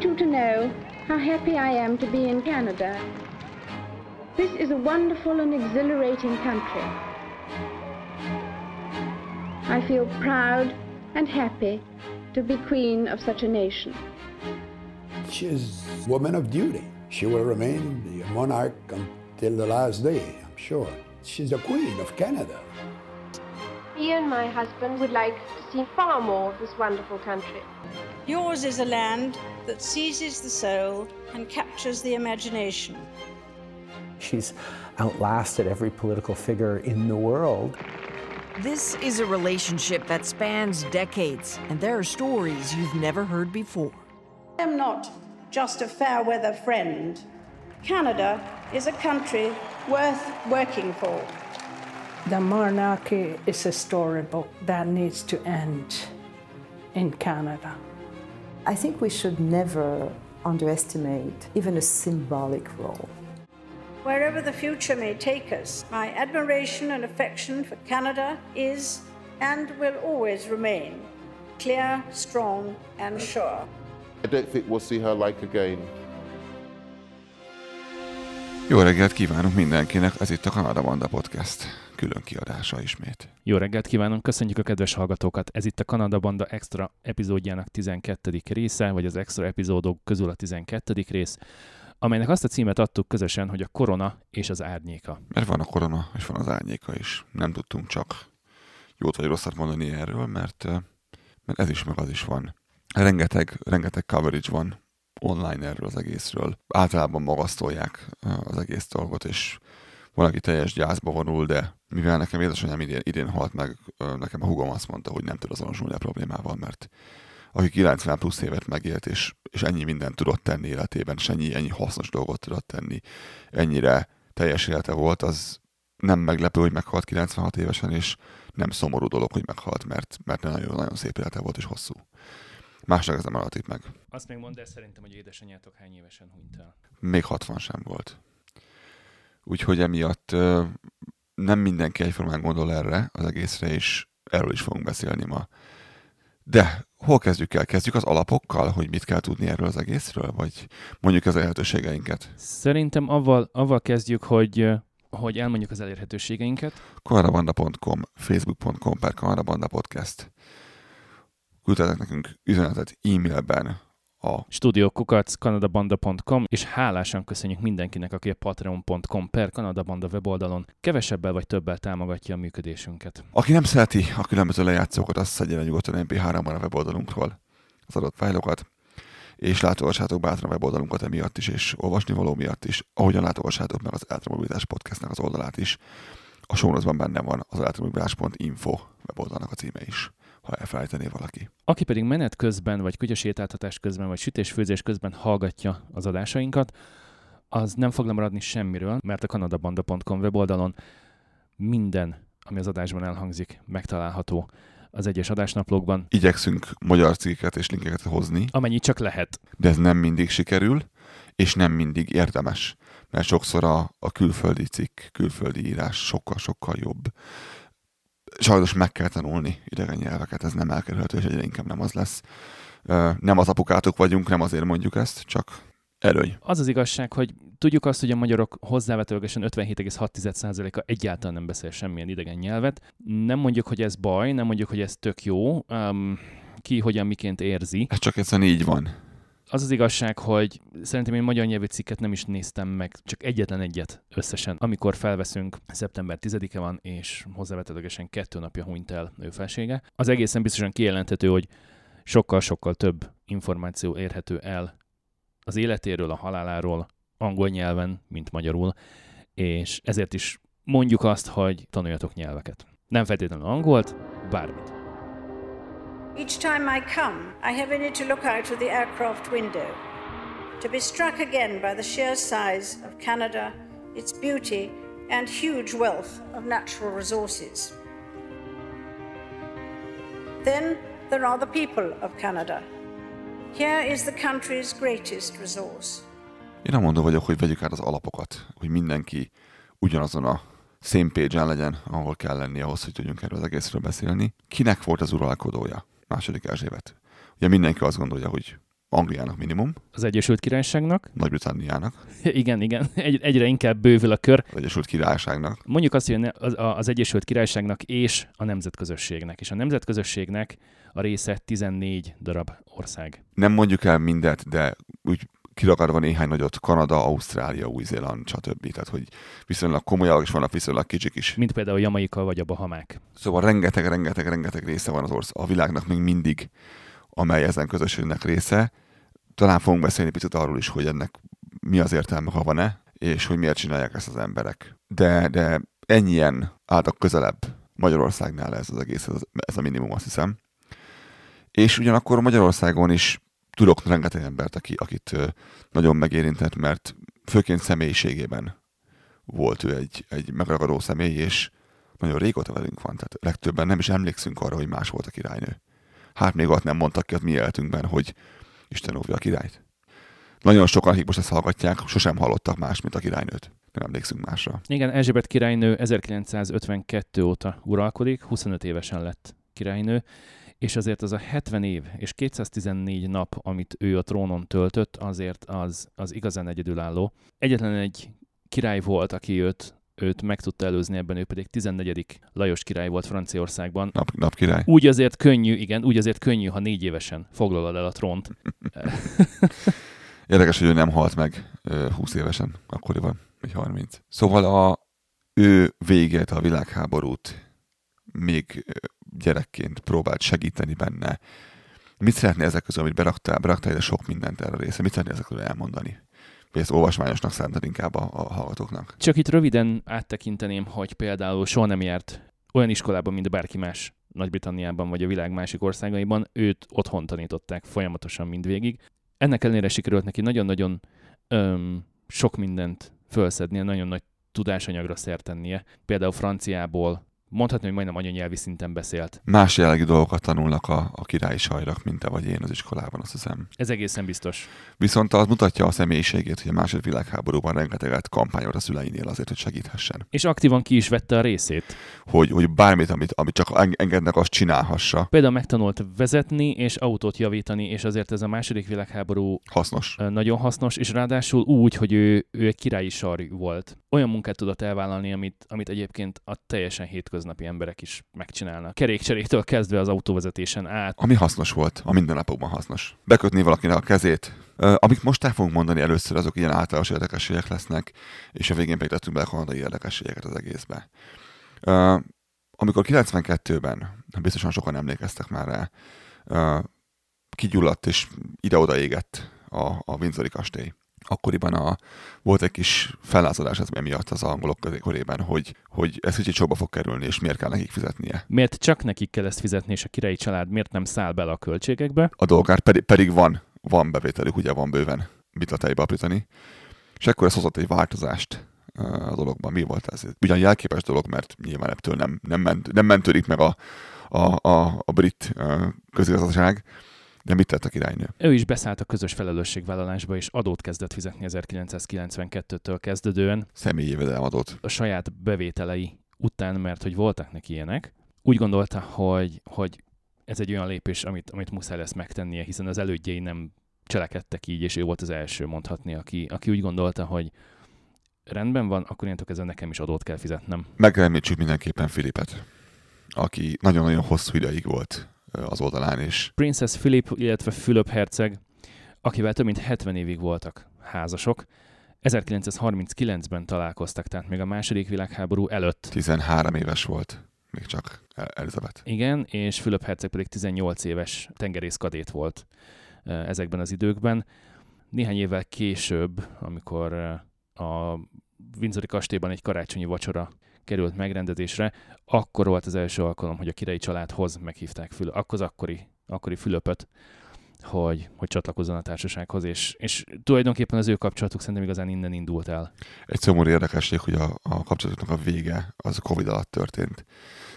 want you to know how happy I am to be in Canada. This is a wonderful and exhilarating country. I feel proud and happy to be queen of such a nation. She is a woman of duty. She will remain the monarch until the last day, I'm sure. She's the queen of Canada. Me and my husband would like to see far more of this wonderful country. Yours is a land that seizes the soul and captures the imagination. She's outlasted every political figure in the world. This is a relationship that spans decades, and there are stories you've never heard before. I am not just a fair weather friend. Canada is a country worth working for. The monarchy is a storybook that needs to end in Canada. I think we should never underestimate even a symbolic role. Wherever the future may take us, my admiration and affection for Canada is and will always remain clear, strong, and sure. I don't think we'll see her like again. Jó reggelt kívánunk mindenkinek, ez itt a Kanada Banda Podcast külön kiadása ismét. Jó reggelt kívánunk, köszönjük a kedves hallgatókat. Ez itt a Kanada Banda Extra epizódjának 12. része, vagy az extra epizódok közül a 12. rész, amelynek azt a címet adtuk közösen, hogy a korona és az árnyéka. Mert van a korona, és van az árnyéka is. Nem tudtunk csak jót vagy rosszat mondani erről, mert, mert ez is meg az is van. Rengeteg, rengeteg coverage van online erről az egészről. Általában magasztolják az egész dolgot, és valaki teljes gyászba vonul, de mivel nekem édesanyám idén, idén halt meg, nekem a hugom azt mondta, hogy nem tud azonosulni a problémával, mert aki 90 plusz évet megélt, és, és ennyi mindent tudott tenni életében, és ennyi, ennyi hasznos dolgot tudott tenni, ennyire teljes élete volt, az nem meglepő, hogy meghalt 96 évesen, és nem szomorú dolog, hogy meghalt, mert, mert nagyon-nagyon szép élete volt, és hosszú. Másnak ez nem adatik meg. Azt még mondd el szerintem, hogy édesanyjátok hány évesen hunyt el. Még 60 sem volt. Úgyhogy emiatt nem mindenki egyformán gondol erre az egészre, és erről is fogunk beszélni ma. De hol kezdjük el? Kezdjük az alapokkal, hogy mit kell tudni erről az egészről, vagy mondjuk az elérhetőségeinket? Szerintem avval, avval kezdjük, hogy hogy elmondjuk az elérhetőségeinket. Kamarabanda.com, facebook.com per Kamarabanda podcast. Küldhetek nekünk üzenetet e-mailben a studiókukac kanadabanda.com, és hálásan köszönjük mindenkinek, aki a patreon.com per kanadabanda weboldalon kevesebbel vagy többel támogatja a működésünket. Aki nem szereti a különböző lejátszókat, azt szedje le nyugodtan MP3-ban a weboldalunkról az adott fájlokat, és látogassátok bátran a weboldalunkat emiatt is, és olvasni való miatt is, ahogyan látogassátok meg az Elektromobilitás Podcastnek az oldalát is. A sónozban benne van az elektromobilitás.info weboldalnak a címe is ha elfelejtené valaki. Aki pedig menet közben, vagy kutyasétáltatás közben, vagy sütésfőzés közben hallgatja az adásainkat, az nem fog lemaradni semmiről, mert a kanadabanda.com weboldalon minden, ami az adásban elhangzik, megtalálható az egyes adásnaplókban. Igyekszünk magyar cikkeket és linkeket hozni. Amennyit csak lehet. De ez nem mindig sikerül, és nem mindig érdemes, mert sokszor a, a külföldi cikk, külföldi írás sokkal-sokkal jobb sajnos meg kell tanulni idegen nyelveket, ez nem elkerülhető, és egyre inkább nem az lesz. Nem az apukátok vagyunk, nem azért mondjuk ezt, csak előny. Az az igazság, hogy tudjuk azt, hogy a magyarok hozzávetőlegesen 57,6%-a egyáltalán nem beszél semmilyen idegen nyelvet. Nem mondjuk, hogy ez baj, nem mondjuk, hogy ez tök jó. Um, ki hogyan miként érzi. Ez csak egyszerűen így van az az igazság, hogy szerintem én magyar nyelvű cikket nem is néztem meg, csak egyetlen egyet összesen. Amikor felveszünk, szeptember 10-e van, és hozzávetőlegesen kettő napja hunyt el ő felsége. Az egészen biztosan kijelenthető, hogy sokkal-sokkal több információ érhető el az életéről, a haláláról angol nyelven, mint magyarul, és ezért is mondjuk azt, hogy tanuljatok nyelveket. Nem feltétlenül angolt, bármit. Each time I come, I have only to look out of the aircraft window, to be struck again by the sheer size of Canada, its beauty, and huge wealth of natural resources. Then there are the people of Canada. Here is the country's greatest resource. Én nem mondom vagyok, hogy vegyük át az alapokat, hogy mindenki ugyanazon a page legyen, ahol kell lenni ahhoz, hogy tudjunk erről az egészről beszélni. Kinek volt az uralkodója? Második Erzsébet. Ugye mindenki azt gondolja, hogy Angliának minimum. Az Egyesült Királyságnak. Nagy-Britanniának. igen, igen. Egy, egyre inkább bővül a kör. Az Egyesült Királyságnak. Mondjuk azt, hogy az, az Egyesült Királyságnak és a nemzetközösségnek. És a nemzetközösségnek a része 14 darab ország. Nem mondjuk el mindet, de úgy kiragadva néhány nagyot, Kanada, Ausztrália, Új-Zéland, stb. Tehát, hogy viszonylag komolyak, és vannak viszonylag kicsik is. Mint például Jamaika vagy a Bahamák. Szóval rengeteg, rengeteg, rengeteg része van az orsz- a világnak még mindig, amely ezen közösségnek része. Talán fogunk beszélni picit arról is, hogy ennek mi az értelme, ha van-e, és hogy miért csinálják ezt az emberek. De, de ennyien álltak közelebb Magyarországnál ez az egész, ez, ez a minimum, azt hiszem. És ugyanakkor Magyarországon is tudok rengeteg embert, aki, akit nagyon megérintett, mert főként személyiségében volt ő egy, egy megragadó személy, és nagyon régóta velünk van, tehát legtöbben nem is emlékszünk arra, hogy más volt a királynő. Hát még ott nem mondtak ki a mi életünkben, hogy Isten óvja a királyt. Nagyon sokan, akik most ezt hallgatják, sosem hallottak más, mint a királynőt. Nem emlékszünk másra. Igen, Erzsébet királynő 1952 óta uralkodik, 25 évesen lett királynő, és azért az a 70 év és 214 nap, amit ő a trónon töltött, azért az, az igazán egyedülálló. Egyetlen egy király volt, aki őt, őt meg tudta előzni ebben, ő pedig 14. Lajos király volt Franciaországban. Nap, nap király. Úgy azért könnyű, igen, úgy azért könnyű, ha négy évesen foglalod el a trónt. Érdekes, hogy ő nem halt meg 20 évesen, akkoriban, vagy 30. Szóval a, ő véget a világháborút még gyerekként próbált segíteni benne. Mit szeretné ezek közül, amit beraktál, beraktál ide sok mindent erre része, mit szeretné ezekről elmondani? Vagy ezt olvasmányosnak szerinted inkább a, a hallgatóknak? Csak itt röviden áttekinteném, hogy például soha nem járt olyan iskolában, mint bárki más Nagy-Britanniában vagy a világ másik országaiban, őt otthon tanították folyamatosan mindvégig. Ennek ellenére sikerült neki nagyon-nagyon öm, sok mindent fölszednie, nagyon nagy tudásanyagra szert tennie. Például franciából mondhatni, hogy majdnem anyanyelvi szinten beszélt. Más jellegű dolgokat tanulnak a, a királyi sajrak, mint te vagy én az iskolában, azt hiszem. Ez egészen biztos. Viszont az mutatja a személyiségét, hogy a második világháborúban rengeteget kampányolt a szüleinél azért, hogy segíthessen. És aktívan ki is vette a részét. Hogy, hogy bármit, amit, amit csak engednek, azt csinálhassa. Például megtanult vezetni és autót javítani, és azért ez a második világháború hasznos. Nagyon hasznos, és ráadásul úgy, hogy ő, ő egy királyi sarj volt. Olyan munkát tudott elvállalni, amit, amit egyébként a teljesen hétköznapi hétköznapi emberek is megcsinálnak. Kerékcseréktől kezdve az autóvezetésen át. Ami hasznos volt, a mindennapokban hasznos. Bekötni valakinek a kezét. Amik most el fogunk mondani először, azok ilyen általános érdekességek lesznek, és a végén pedig tettünk bele kanadai érdekességeket az egészbe. Amikor 92-ben, biztosan sokan emlékeztek már rá, uh, kigyulladt és ide-oda égett a, a Windsori kastély akkoriban a, volt egy kis fellázadás ez emiatt az angolok körében, hogy, hogy ez kicsit sokba fog kerülni, és miért kell nekik fizetnie. Miért csak nekik kell ezt fizetni, és a királyi család miért nem száll bele a költségekbe? A dolgár pedig, pedig van, van bevételük, ugye van bőven bitlateiba aprítani. És ekkor ez hozott egy változást a dologban. Mi volt ez? Ugyan jelképes dolog, mert nyilván ettől nem, nem, ment, nem mentődik meg a, a, a, a brit közigazgatóság, de mit tett a királynő? Ő is beszállt a közös felelősségvállalásba, és adót kezdett fizetni 1992-től kezdődően. Személyi jövedelemadót. A saját bevételei után, mert hogy voltak neki ilyenek. Úgy gondolta, hogy, hogy ez egy olyan lépés, amit, amit muszáj lesz megtennie, hiszen az elődjei nem cselekedtek így, és ő volt az első, mondhatni, aki, aki úgy gondolta, hogy rendben van, akkor innentől kezdve nekem is adót kell fizetnem. Megremítsük mindenképpen Filipet, aki nagyon-nagyon hosszú ideig volt az oldalán is. Princess Philip, illetve Fülöp herceg, akivel több mint 70 évig voltak házasok. 1939-ben találkoztak, tehát még a második világháború előtt. 13 éves volt még csak Elizabeth. Igen, és Fülöp herceg pedig 18 éves tengerészkadét volt ezekben az időkben. Néhány évvel később, amikor a Windsori kastélyban egy karácsonyi vacsora került megrendezésre, akkor volt az első alkalom, hogy a királyi családhoz meghívták Fül, akkor az akkori, akkori Fülöpöt, hogy, hogy csatlakozzon a társasághoz, és, és tulajdonképpen az ő kapcsolatuk szerintem igazán innen indult el. Egy szomorú érdekesség, hogy a, a kapcsolatoknak a vége az a Covid alatt történt,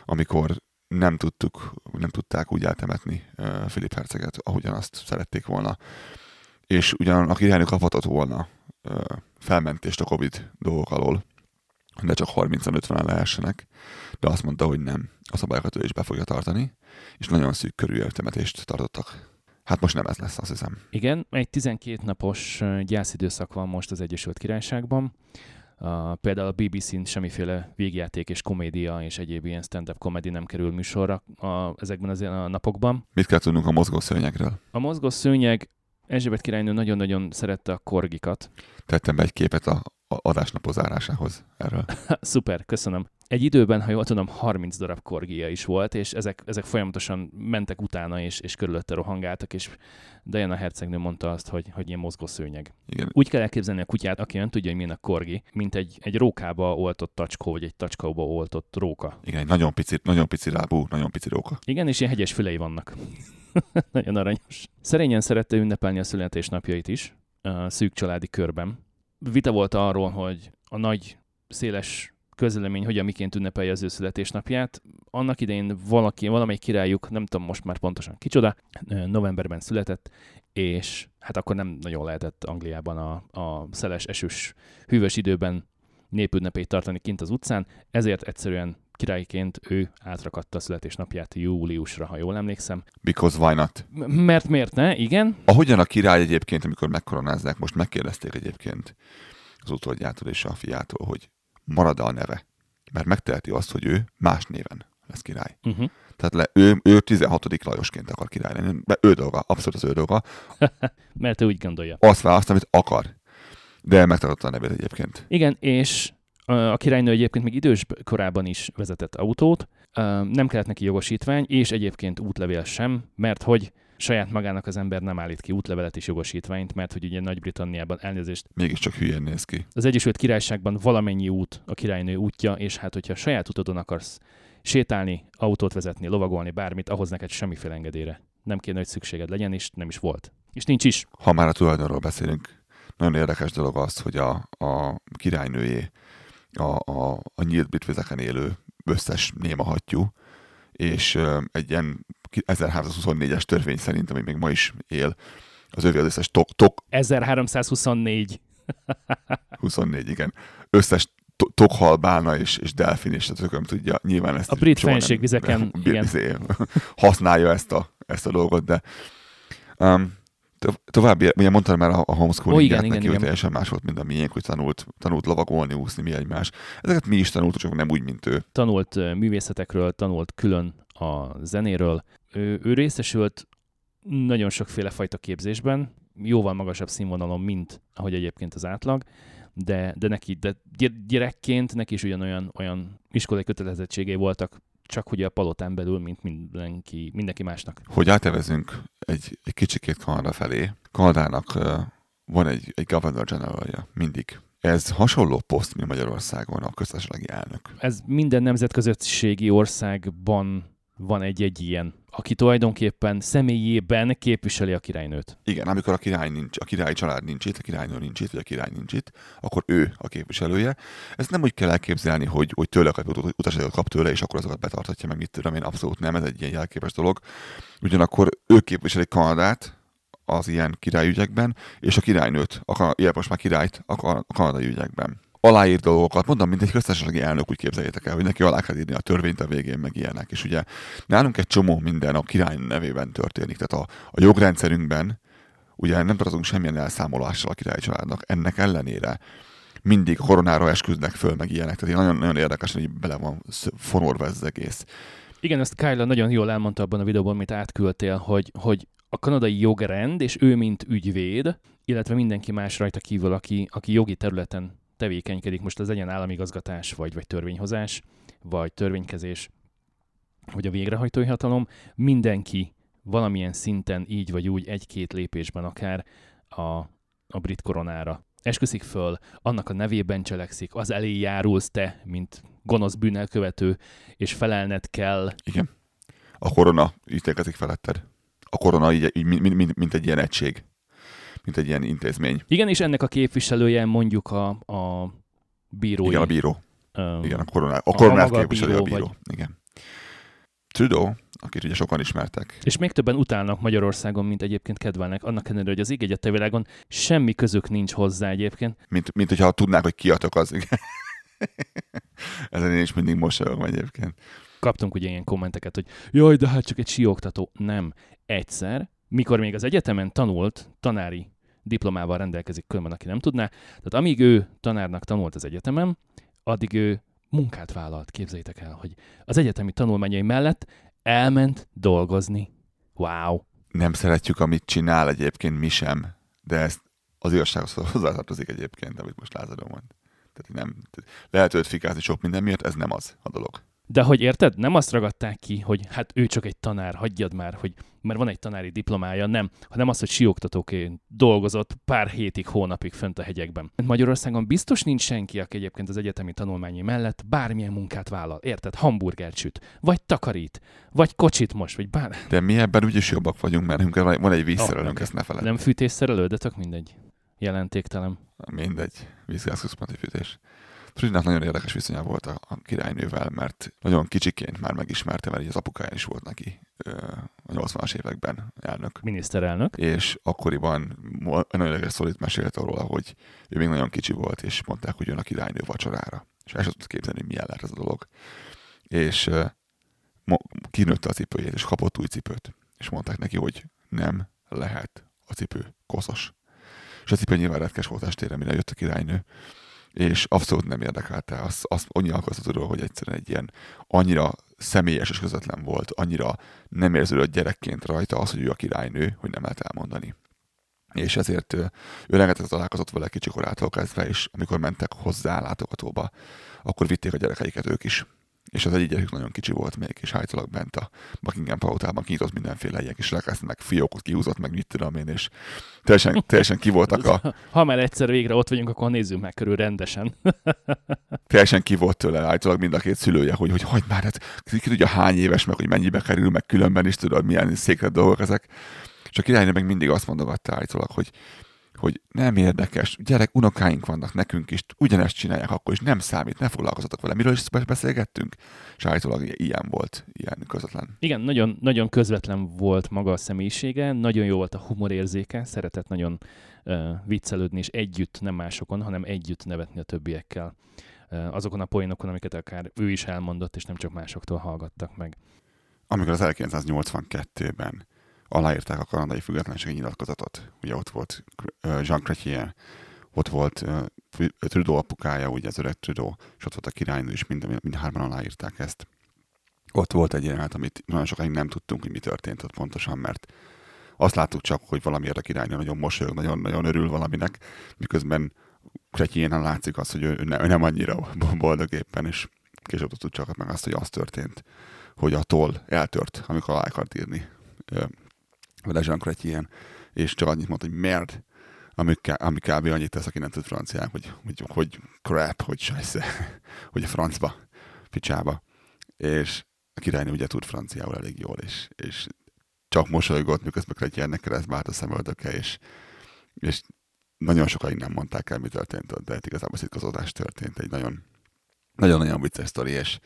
amikor nem tudtuk, nem tudták úgy eltemetni uh, Filip herceget, ahogyan azt szerették volna. És ugyan a királynő kaphatott volna uh, felmentést a Covid dolgok alól, de csak 30-50-en lehessenek, de azt mondta, hogy nem. A szabályokat ő is be fogja tartani, és nagyon szűk körű temetést tartottak Hát most nem ez lesz, azt hiszem. Igen, egy 12 napos gyászidőszak van most az Egyesült Királyságban. Uh, például a BBC-n semmiféle végjáték és komédia és egyéb ilyen stand-up comedy nem kerül műsorra a, ezekben az a napokban. Mit kell tudnunk a mozgó szőnyegről? A mozgó szőnyeg Erzsébet királynő nagyon-nagyon szerette a korgikat. Tettem be egy képet a, a adásnapozárásához erről. Szuper, köszönöm. Egy időben, ha jól tudom, 30 darab korgia is volt, és ezek, ezek folyamatosan mentek utána, és, és körülötte rohangáltak, és Diana hercegnő mondta azt, hogy, hogy ilyen mozgó szőnyeg. Igen. Úgy kell elképzelni a kutyát, aki nem tudja, hogy milyen a korgi, mint egy, egy rókába oltott tacskó, vagy egy tacskóba oltott róka. Igen, egy nagyon pici, nagyon pici lábú, nagyon pici róka. Igen, és ilyen hegyes fülei vannak. nagyon aranyos. Szerényen szerette ünnepelni a születésnapjait is, a szűk családi körben. Vita volt arról, hogy a nagy, széles közlemény hogyan miként ünnepelje az ő születésnapját. Annak idején valaki, valamelyik királyuk, nem tudom most már pontosan kicsoda, novemberben született, és hát akkor nem nagyon lehetett Angliában a, a szeles, esős, hűvös időben népünnepét tartani kint az utcán, ezért egyszerűen királyként ő átrakatta a születésnapját júliusra, ha jól emlékszem. Because why not? M- mert miért ne? Igen. Ahogyan a király egyébként, amikor megkoronázzák, most megkérdezték egyébként az utódjától és a fiától, hogy marad a neve. Mert megteheti azt, hogy ő más néven lesz király. Uh-huh. Tehát le, ő, ő 16. Lajosként akar király lenni. De ő dolga, abszolút az ő dolga. mert ő úgy gondolja. Azt választ, amit akar. De megtartotta a nevét egyébként. Igen, és a királynő egyébként még idős korában is vezetett autót, nem kellett neki jogosítvány, és egyébként útlevél sem, mert hogy saját magának az ember nem állít ki útlevelet és jogosítványt, mert hogy ugye Nagy-Britanniában elnézést. Mégiscsak hülyen néz ki. Az Egyesült Királyságban valamennyi út a királynő útja, és hát hogyha saját utodon akarsz sétálni, autót vezetni, lovagolni, bármit, ahhoz neked semmiféle engedélyre nem kéne, hogy szükséged legyen, és nem is volt. És nincs is. Ha már a tulajdonról beszélünk, nagyon érdekes dolog az, hogy a, a királynőjé a, a, a nyílt britvizeken élő összes néma hattyú, és egy ilyen 1324-es törvény szerint, ami még ma is él, az övé az összes tok... tok 1324. 24, igen. Összes tokhalbána és, és delfin, és a tököm tudja, nyilván ezt a brit fenségvizeken igen. használja ezt a, ezt a dolgot, de um, további, ugye mondtad már a, a homeschooling oh, igen, igen, neki, igen. teljesen más volt, mint a miénk, hogy tanult, tanult lovagolni, úszni, mi egymás. Ezeket mi is tanultuk, csak nem úgy, mint ő. Tanult művészetekről, tanult külön a zenéről. Ő, ő részesült nagyon sokféle fajta képzésben, jóval magasabb színvonalon, mint ahogy egyébként az átlag, de, de neki, de gyerekként neki is ugyanolyan olyan iskolai kötelezettségei voltak, csak ugye a palotán belül, mint mindenki, mindenki másnak. Hogy átevezünk egy, egy kicsikét Kanada felé. Kanadának uh, van egy, egy governor generalja, mindig. Ez hasonló poszt, mint Magyarországon a köztársasági elnök. Ez minden nemzetközösségi országban van egy-egy ilyen, aki tulajdonképpen személyében képviseli a királynőt. Igen, amikor a király nincs, a királyi család nincs itt, a királynő nincs itt, vagy a király nincs itt, akkor ő a képviselője. Ezt nem úgy kell elképzelni, hogy, hogy tőle kap utaságot kap tőle, és akkor azokat betartatja, meg mit tudom én, abszolút nem, ez egy ilyen jelképes dolog. Ugyanakkor ő képviseli Kanadát, az ilyen királyügyekben, és a királynőt, a, ilyen most már királyt a kanadai ügyekben aláír dolgokat, mondom, mint egy köztársasági elnök, úgy képzeljétek el, hogy neki alá kell írni a törvényt a végén, meg ilyenek. És ugye nálunk egy csomó minden a király nevében történik. Tehát a, a jogrendszerünkben ugye nem tartozunk semmilyen elszámolással a király családnak. Ennek ellenére mindig koronára esküdnek föl, meg ilyenek. Tehát nagyon, nagyon érdekes, hogy bele van fororva ez az egész. Igen, ezt Kyla nagyon jól elmondta abban a videóban, amit átküldtél, hogy, hogy a kanadai jogrend, és ő, mint ügyvéd, illetve mindenki más rajta kívül, aki, aki jogi területen tevékenykedik, most az legyen államigazgatás, vagy, vagy törvényhozás, vagy törvénykezés, vagy a végrehajtói hatalom, mindenki valamilyen szinten így vagy úgy egy-két lépésben akár a, a brit koronára esküszik föl, annak a nevében cselekszik, az elé járulsz te, mint gonosz bűnelkövető, és felelned kell. Igen. A korona ítélkezik feletted. A korona így, így mint, mint, mint egy ilyen egység mint egy ilyen intézmény. Igen, és ennek a képviselője mondjuk a, a bíró. Igen, a bíró. Um, Igen, a koronát, a koronát a képviselő a bíró. Vagy... Igen. Trudeau, akit ugye sokan ismertek. És még többen utálnak Magyarországon, mint egyébként kedvelnek, annak ellenére, hogy az ég egyet világon semmi közük nincs hozzá egyébként. Mint, mint hogyha tudnák, hogy kiatok az. Igen. Ezen én is mindig mosolyogom egyébként. Kaptunk ugye ilyen kommenteket, hogy jaj, de hát csak egy sioktató. Nem. Egyszer mikor még az egyetemen tanult, tanári diplomával rendelkezik különben, aki nem tudná. Tehát amíg ő tanárnak tanult az egyetemen, addig ő munkát vállalt, képzeljétek el, hogy az egyetemi tanulmányai mellett elment dolgozni. Wow! Nem szeretjük, amit csinál egyébként mi sem, de ez az igazsághoz hozzátartozik egyébként, amit most Lázadó mond. Tehát nem, lehet őt fikázni sok minden miatt, ez nem az a dolog. De hogy érted, nem azt ragadták ki, hogy hát ő csak egy tanár, hagyjad már, hogy mert van egy tanári diplomája, nem, hanem az, hogy sióktatóként dolgozott pár hétig, hónapig fönt a hegyekben. Magyarországon biztos nincs senki, aki egyébként az egyetemi tanulmányi mellett bármilyen munkát vállal. Érted? Hamburgert süt, vagy takarít, vagy kocsit most, vagy bár... De mi ebben úgyis jobbak vagyunk, mert van egy vízszerelőnk, oh, ezt ne felejtsd. Nem fűtésszerelő, de tök mindegy. Jelentéktelen. Mindegy, vízgázközponti fűtés. Fridinak nagyon érdekes viszonya volt a, a királynővel, mert nagyon kicsiként már megismerte, mert az apukája is volt neki a 80-as években elnök. Miniszterelnök. És akkoriban nagyon érdekes szorít mesélt arról, hogy ő még nagyon kicsi volt, és mondták, hogy jön a királynő vacsorára. És el sem tudott képzelni, hogy milyen lehet ez a dolog. És kinőtte a cipőjét, és kapott új cipőt. És mondták neki, hogy nem lehet a cipő koszos. És a cipő nyilván retkes volt estére, mire jött a királynő és abszolút nem érdekelte. Az, az annyi alkozatot hogy egyszerűen egy ilyen annyira személyes és közvetlen volt, annyira nem érződött gyerekként rajta az, hogy ő a királynő, hogy nem lehet elmondani. És ezért ő rengeteg találkozott vele kicsikorától kezdve, és amikor mentek hozzá látogatóba, akkor vitték a gyerekeiket ők is és az egyik nagyon kicsi volt még, és állítólag bent a Buckingham palotában kinyitott mindenféle ilyen kis rekeszt, meg fiókot kihúzott, meg mit tudom én, és teljesen, teljesen ki voltak a... Ha már egyszer végre ott vagyunk, akkor nézzük meg körül rendesen. teljesen ki volt tőle állítólag mind a két szülője, hogy, hogy hagyd már, hát ki tudja hány éves, meg hogy mennyibe kerül, meg különben is tudod, milyen székre dolgok ezek. És a királynő meg mindig azt mondogatta állítólag, hogy hogy nem érdekes, gyerek, unokáink vannak nekünk is, ugyanezt csinálják akkor is, nem számít, ne foglalkozatok vele. Miről is beszélgettünk? És állítólag ilyen volt, ilyen közvetlen. Igen, nagyon, nagyon közvetlen volt maga a személyisége, nagyon jó volt a humorérzéke, szeretett nagyon uh, viccelődni, és együtt, nem másokon, hanem együtt nevetni a többiekkel. Uh, azokon a poénokon, amiket akár ő is elmondott, és nem csak másoktól hallgattak meg. Amikor az 1982-ben aláírták a kanadai függetlenségi nyilatkozatot. Ugye ott volt Jean Chrétien, ott volt Trudeau apukája, ugye az öreg Trudeau, és ott volt a királynő is, mind, mind hárman aláírták ezt. Ott volt egy jelenet, amit nagyon sokáig nem tudtunk, hogy mi történt ott pontosan, mert azt láttuk csak, hogy valamiért a királynő nagyon mosolyog, nagyon, nagyon örül valaminek, miközben Kretjénen látszik az, hogy ő, ne, ő nem annyira boldog éppen, és később tudtuk csak meg azt, hogy az történt, hogy a toll eltört, amikor alá akart írni vele Jean Chrétien, és csak annyit mondta, hogy merd, ami, ami kb. annyit tesz, aki nem tud franciák, hogy, hogy, hogy crap, hogy sajsze, hogy a francba, picsába. És a királynő ugye tud franciául elég jól, és, és csak mosolygott, miközben Chrétiennek keresztbe a szemöldöke, és, és nagyon sokáig nem mondták el, mi történt ott, de igazából szitkozódás történt. Egy nagyon, nagyon-nagyon vicces sztori, és,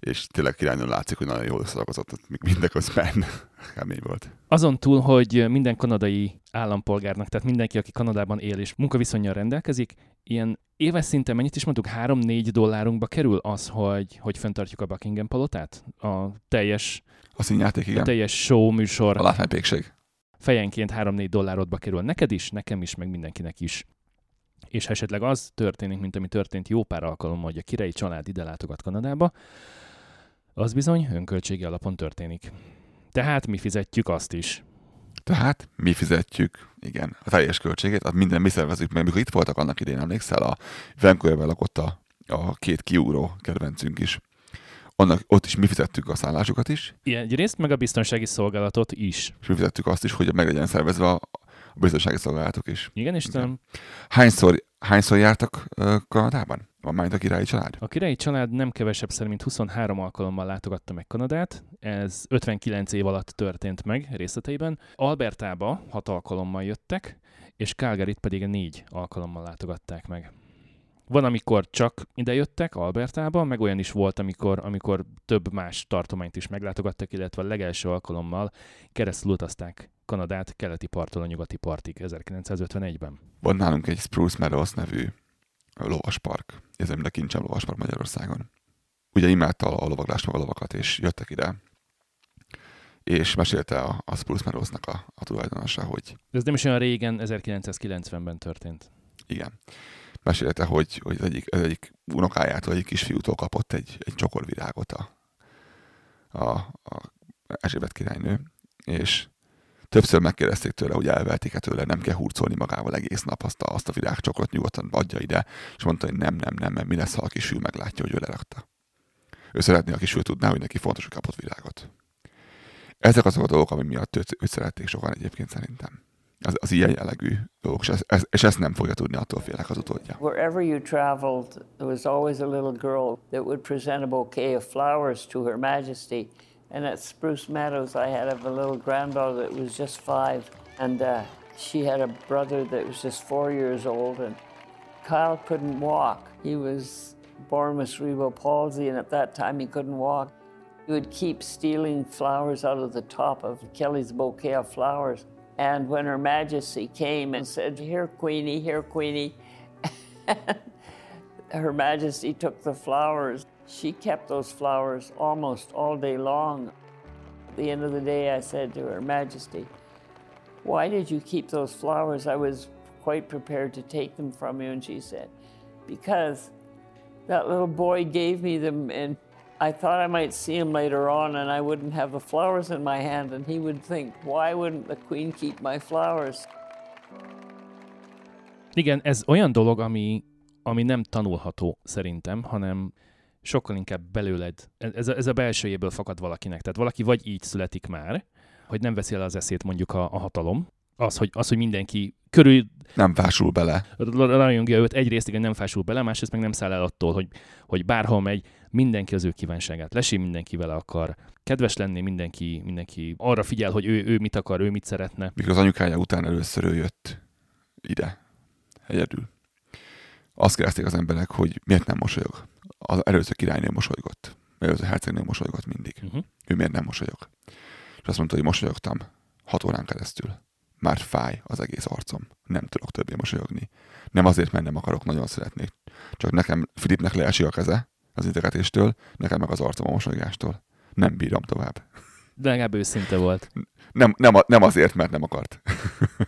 és tényleg királynő látszik, hogy nagyon jól összedagozott, mindeközben kemény volt. Azon túl, hogy minden kanadai állampolgárnak, tehát mindenki, aki Kanadában él és munkaviszonyjal rendelkezik, ilyen éves szinten mennyit is mondtuk, 3-4 dollárunkba kerül az, hogy, hogy fenntartjuk a Buckingham palotát? A teljes, a színjáték, igen. A teljes show műsor. A látványpékség. Fejenként 3-4 dollárotba kerül. Neked is, nekem is, meg mindenkinek is. És ha esetleg az történik, mint ami történt jó pár alkalommal, hogy a királyi család ide látogat Kanadába, az bizony önköltségi alapon történik. Tehát mi fizetjük azt is. Tehát mi fizetjük, igen, a teljes költségét, hát minden mi szervezünk meg. Mikor itt voltak annak idén, emlékszel, a Vancouverben lakott a, a két kiúró kedvencünk is. Annak, ott is mi fizettük a szállásukat is. Igen, egyrészt meg a biztonsági szolgálatot is. És mi fizettük azt is, hogy meg legyen szervezve a, a biztonsági szolgálatok is. Igen, és Hányszor, hányszor jártak uh, Kanadában? Van majd a királyi család? A királyi család nem kevesebb szerint mint 23 alkalommal látogatta meg Kanadát. Ez 59 év alatt történt meg részleteiben. Albertába 6 alkalommal jöttek, és Calgaryt pedig 4 alkalommal látogatták meg. Van, amikor csak ide jöttek Albertába, meg olyan is volt, amikor, amikor több más tartományt is meglátogattak, illetve a legelső alkalommal keresztül utazták Kanadát keleti parttól a nyugati partig 1951-ben. Van nálunk egy Spruce Meadows nevű lovaspark. Mind a kincsem lovaspark Magyarországon. Ugye imádta a lovaglást meg a lovakat, és jöttek ide. és mesélte a, a Spruce Meadows-nak a, a tulajdonosa, hogy... Ez nem is olyan régen, 1990-ben történt. Igen. Mesélte, hogy, hogy az egyik, az egyik unokájától, egyik kisfiútól kapott egy, egy csokorvirágot a, a, a Erzsébet királynő, és többször megkérdezték tőle, hogy elvelték-e tőle, nem kell hurcolni magával egész nap, azt a, azt a virágcsokrot nyugodtan adja ide, és mondta, hogy nem, nem, nem, mert mi lesz, ha a kisfiú meglátja, hogy ő lerakta. Ő szeretné, a kisfiú tudná, hogy neki fontos, hogy kapott virágot. Ezek azok a dolgok, ami miatt őt, őt szerették sokan egyébként szerintem. Az, az ilyen jellegű dolgok, és, ez, ez, és ezt nem fogja tudni, attól félek az utódja. Wherever you traveled, there was always a little girl that would present a bouquet of flowers to Her Majesty. And at Spruce Meadows, I had a little granddaughter that was just five, and uh, she had a brother that was just four years old, and Kyle couldn't walk. He was born with cerebral palsy, and at that time he couldn't walk. He would keep stealing flowers out of the top of Kelly's bouquet of flowers. And when Her Majesty came and said, Here, Queenie, here, Queenie, Her Majesty took the flowers. She kept those flowers almost all day long. At the end of the day, I said to Her Majesty, Why did you keep those flowers? I was quite prepared to take them from you. And she said, Because that little boy gave me them, and I thought I might see him later on, and I wouldn't have the flowers in my hand, and he would think, Why wouldn't the Queen keep my flowers? Igen, ez olyan dolog, ami, ami nem tanulható szerintem, hanem sokkal inkább belőled, ez a, ez a belsőjéből fakad valakinek. Tehát valaki vagy így születik már, hogy nem veszi el az eszét mondjuk a, a hatalom, az, hogy, az, hogy mindenki körül... Nem fásul bele. Rajongja őt egyrészt igen nem fásul bele, másrészt meg nem száll el attól, hogy, hogy bárhol megy, mindenki az ő kívánságát lesi, mindenki vele akar kedves lenni, mindenki, mindenki arra figyel, hogy ő, ő mit akar, ő mit szeretne. Mikor az anyukája után először ő jött ide, egyedül. Azt kérdezték az emberek, hogy miért nem mosolyog. Az előző királynő mosolygott. Előző hercegnő mosolygott mindig. Uh-huh. Ő miért nem mosolyog? És azt mondta, hogy mosolyogtam hat órán keresztül már fáj az egész arcom. Nem tudok többé mosolyogni. Nem azért, mert nem akarok, nagyon szeretnék. Csak nekem Filipnek leesik a keze az integetéstől, nekem meg az arcom a mosolygástól. Nem bírom tovább. De legalább őszinte volt. Nem, nem, nem azért, mert nem akart.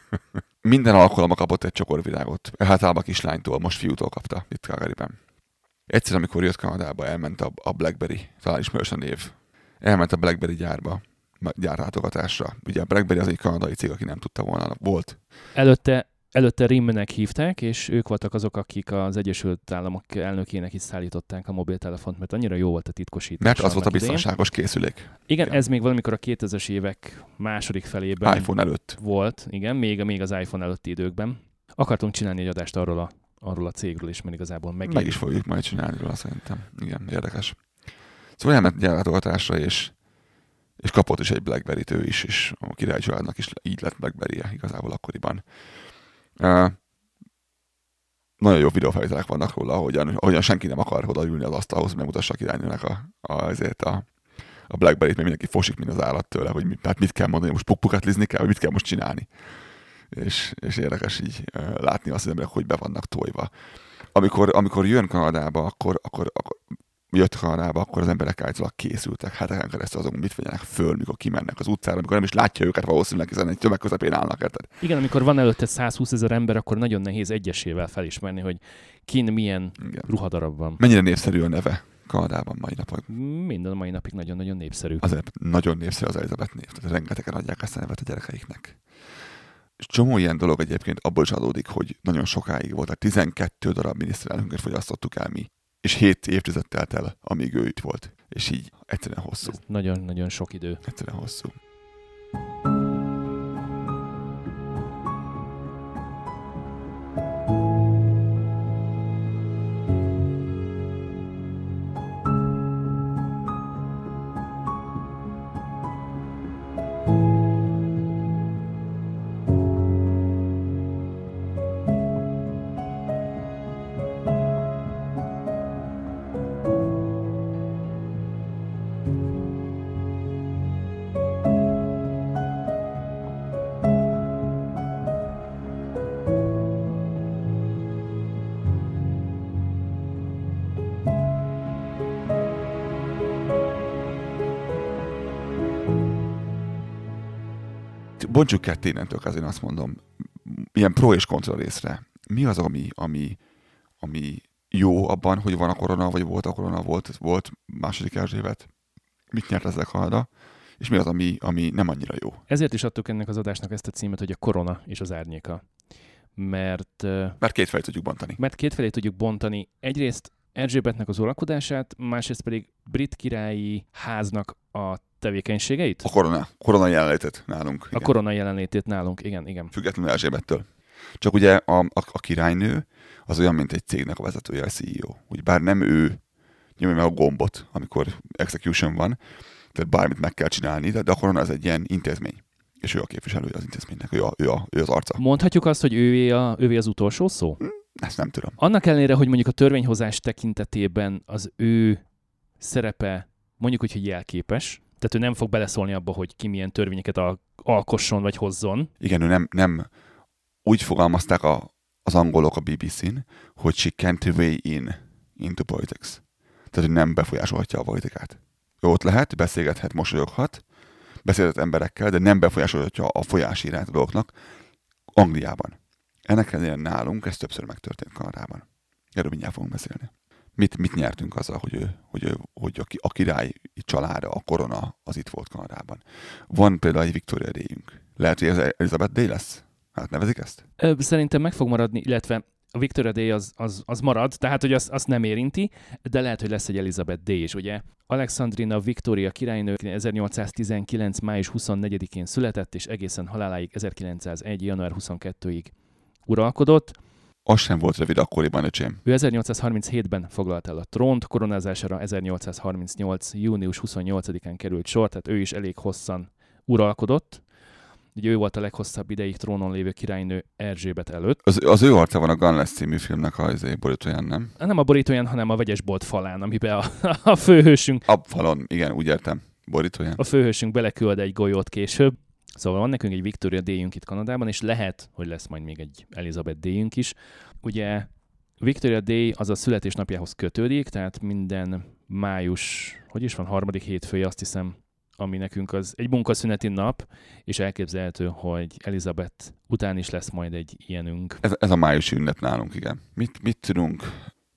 Minden alkalommal kapott egy csokorvilágot. Általában a kislánytól, most fiútól kapta itt Calgaryben. Egyszer, amikor jött Kanadába, elment a, a Blackberry, talán ismerős a név. Elment a Blackberry gyárba, gyárlátogatásra. Ugye a BlackBerry az egy kanadai cég, aki nem tudta volna, volt. Előtte Előtte RIM-nek hívták, és ők voltak azok, akik az Egyesült Államok elnökének is szállították a mobiltelefont, mert annyira jó volt a titkosítás. Mert az volt a biztonságos idén. készülék. Igen, igen, ez még valamikor a 2000-es évek második felében iPhone előtt volt, igen, még, még az iPhone előtti időkben. Akartunk csinálni egy adást arról a, arról a cégről is, mert igazából meg. Meg is fogjuk majd csinálni róla szerintem. Igen, érdekes. Szóval elment gyárlátogatásra, és és kapott is egy Blackberry-t ő is, és a király családnak is így lett blackberry -e igazából akkoriban. Uh, nagyon jó videófelvételek vannak róla, ahogyan, ahogyan senki nem akar odaülni az asztalhoz, hogy megmutassa a királynőnek a, a, azért a, a Blackberry-t, mert mindenki fosik, mint az állat tőle, hogy mit, hát mit kell mondani, most pukpukatlizni kell, vagy mit kell most csinálni. És, és érdekes így látni azt, hogy emberek hogy be vannak tojva. Amikor, amikor jön Kanadába, akkor, akkor, akkor jött Kanadába, akkor az emberek általában készültek heteken keresztül azon, mit vegyenek föl, mikor kimennek az utcára, amikor nem is látja őket valószínűleg, hiszen egy tömeg közepén állnak. Érted? Igen, amikor van előtte 120 ezer ember, akkor nagyon nehéz egyesével felismerni, hogy kin milyen Igen. ruhadarab van. Mennyire népszerű a neve Kanadában mai napok? Minden mai napig nagyon-nagyon népszerű. Azért nagyon népszerű az Elizabeth név, tehát rengetegen adják ezt a nevet a gyerekeiknek. És csomó ilyen dolog egyébként abból is adódik, hogy nagyon sokáig volt, tehát 12 darab miniszterelnökünket fogyasztottuk el mi és hét évtized telt el, amíg ő itt volt. És így egyszerűen hosszú. Nagyon-nagyon sok idő. Egyszerűen hosszú. Bontsuk ketté innentől kezdve, én azt mondom, ilyen pro és kontra részre. Mi az, ami, ami, ami jó abban, hogy van a korona, vagy volt a korona, volt, volt második Erzsébet? Mit nyert ezek Kanada? És mi az, ami, ami nem annyira jó? Ezért is adtuk ennek az adásnak ezt a címet, hogy a korona és az árnyéka. Mert, mert kétfelé tudjuk bontani. Mert kétfelé tudjuk bontani. Egyrészt Erzsébetnek az uralkodását, másrészt pedig brit királyi háznak a tevékenységeit? A korona, korona jelenlétét nálunk. Igen. A korona jelenlétét nálunk, igen, igen. Függetlenül Erzsébettől. Csak ugye a, a, a királynő az olyan, mint egy cégnek a vezetője, a CEO. Úgy bár nem ő nyomja meg a gombot, amikor execution van, tehát bármit meg kell csinálni, de, de a korona az egy ilyen intézmény. És ő a képviselője az intézménynek, ő, a, ő, a, ő az arca. Mondhatjuk azt, hogy ővé, a, ővé az utolsó szó? Hm, ezt nem tudom. Annak ellenére, hogy mondjuk a törvényhozás tekintetében az ő szerepe mondjuk úgy, hogy jelképes, tehát ő nem fog beleszólni abba, hogy ki milyen törvényeket al- alkosson vagy hozzon. Igen, ő nem, nem úgy fogalmazták a, az angolok a BBC-n, hogy she can't weigh in into politics. Tehát, hogy nem befolyásolhatja a politikát. Ő ott lehet, beszélgethet, mosolyoghat, beszélhet emberekkel, de nem befolyásolhatja a folyásírát a dolgoknak Angliában. Ennek ellenére nálunk ez többször megtörtént Kanadában. Erről mindjárt fogunk beszélni. Mit, mit nyertünk azzal, hogy, ő, hogy, ő, hogy a, a király családa, a korona az itt volt Kanadában. Van például egy Victoria Day-ünk. Lehet, hogy ez Elizabeth Day lesz? Hát nevezik ezt? Szerintem meg fog maradni, illetve a Victoria Day az, az, az marad, tehát hogy azt, azt nem érinti, de lehet, hogy lesz egy Elizabeth Day is, ugye? Alexandrina Victoria királynő 1819. május 24-én született, és egészen haláláig 1901. január 22-ig uralkodott. Az sem volt rövid akkoriban, öcsém. Ő 1837-ben foglalt el a trónt, koronázására 1838. június 28-án került sor, tehát ő is elég hosszan uralkodott. Ugye ő volt a leghosszabb ideig trónon lévő királynő Erzsébet előtt. Az, az ő arca van a Gunless című filmnek a izé, borítóján, nem? Nem a borítóján, hanem a vegyesbolt falán, amiben a, a főhősünk... A falon, igen, úgy értem. Borítóján. A főhősünk beleküld egy golyót később. Szóval van nekünk egy Victoria déjünk itt Kanadában, és lehet, hogy lesz majd még egy Elizabeth déjünk is. Ugye Victoria Day az a születésnapjához kötődik, tehát minden május, hogy is van, harmadik hétfője, azt hiszem, ami nekünk az egy munkaszüneti nap, és elképzelhető, hogy Elizabeth után is lesz majd egy ilyenünk. Ez, ez a májusi ünnep nálunk, igen. Mit, mit tudunk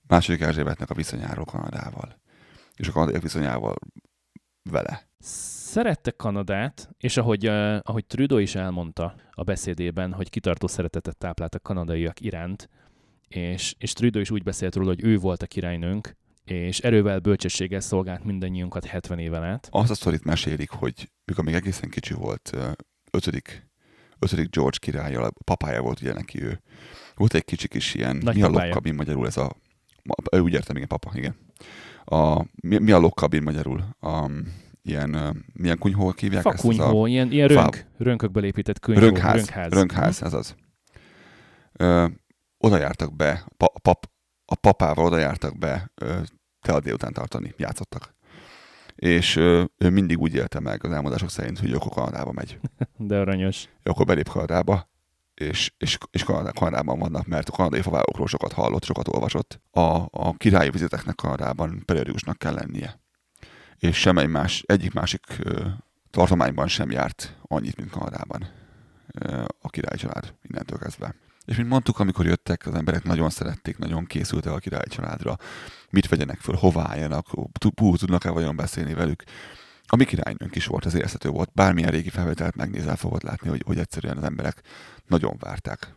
második Erzsébetnek a viszonyáról Kanadával? És a kanadaiak viszonyával vele? Szerette Kanadát, és ahogy, uh, ahogy Trudeau is elmondta a beszédében, hogy kitartó szeretetet táplált a kanadaiak iránt, és, és Trudeau is úgy beszélt róla, hogy ő volt a királynőnk, és erővel, bölcsességgel szolgált mindannyiunkat 70 éven át. Azt a sztorit mesélik, hogy mikor még egészen kicsi volt, ötödik, ötödik George királlyal, papája volt ugye neki ő. Volt egy kicsi kis ilyen, Nagy mi a lokkabin magyarul ez a, úgy értem, igen, papa, igen. A, mi, mi a lokkabin magyarul? A, ilyen, milyen kunyhó hívják Fakunyhó, ezt? A, ilyen, ilyen rönk, rönkökből épített kunyhó. Rönkház, rönkház, rönkház ez az. Ö, oda jártak be, pa, pap, a papával oda jártak be ö, te délután tartani, játszottak. És ö, ő mindig úgy élte meg az elmondások szerint, hogy akkor Kanadába megy. De aranyos. Ő akkor belép Kanadába, és, és, és Kanadában vannak, mert a kanadai favágokról sokat hallott, sokat olvasott. A, a királyi vizeteknek Kanadában periódusnak kell lennie. És semmely más, egyik másik ö, tartományban sem járt annyit, mint Kanadában ö, a király család innentől kezdve. És mint mondtuk, amikor jöttek, az emberek nagyon szerették, nagyon készültek a király családra. Mit vegyenek föl, hová álljanak, pú, tudnak-e vajon beszélni velük. A mi királynőnk is volt, az érezhető volt. Bármilyen régi felvételt megnézel, fogod látni, hogy, hogy egyszerűen az emberek nagyon várták.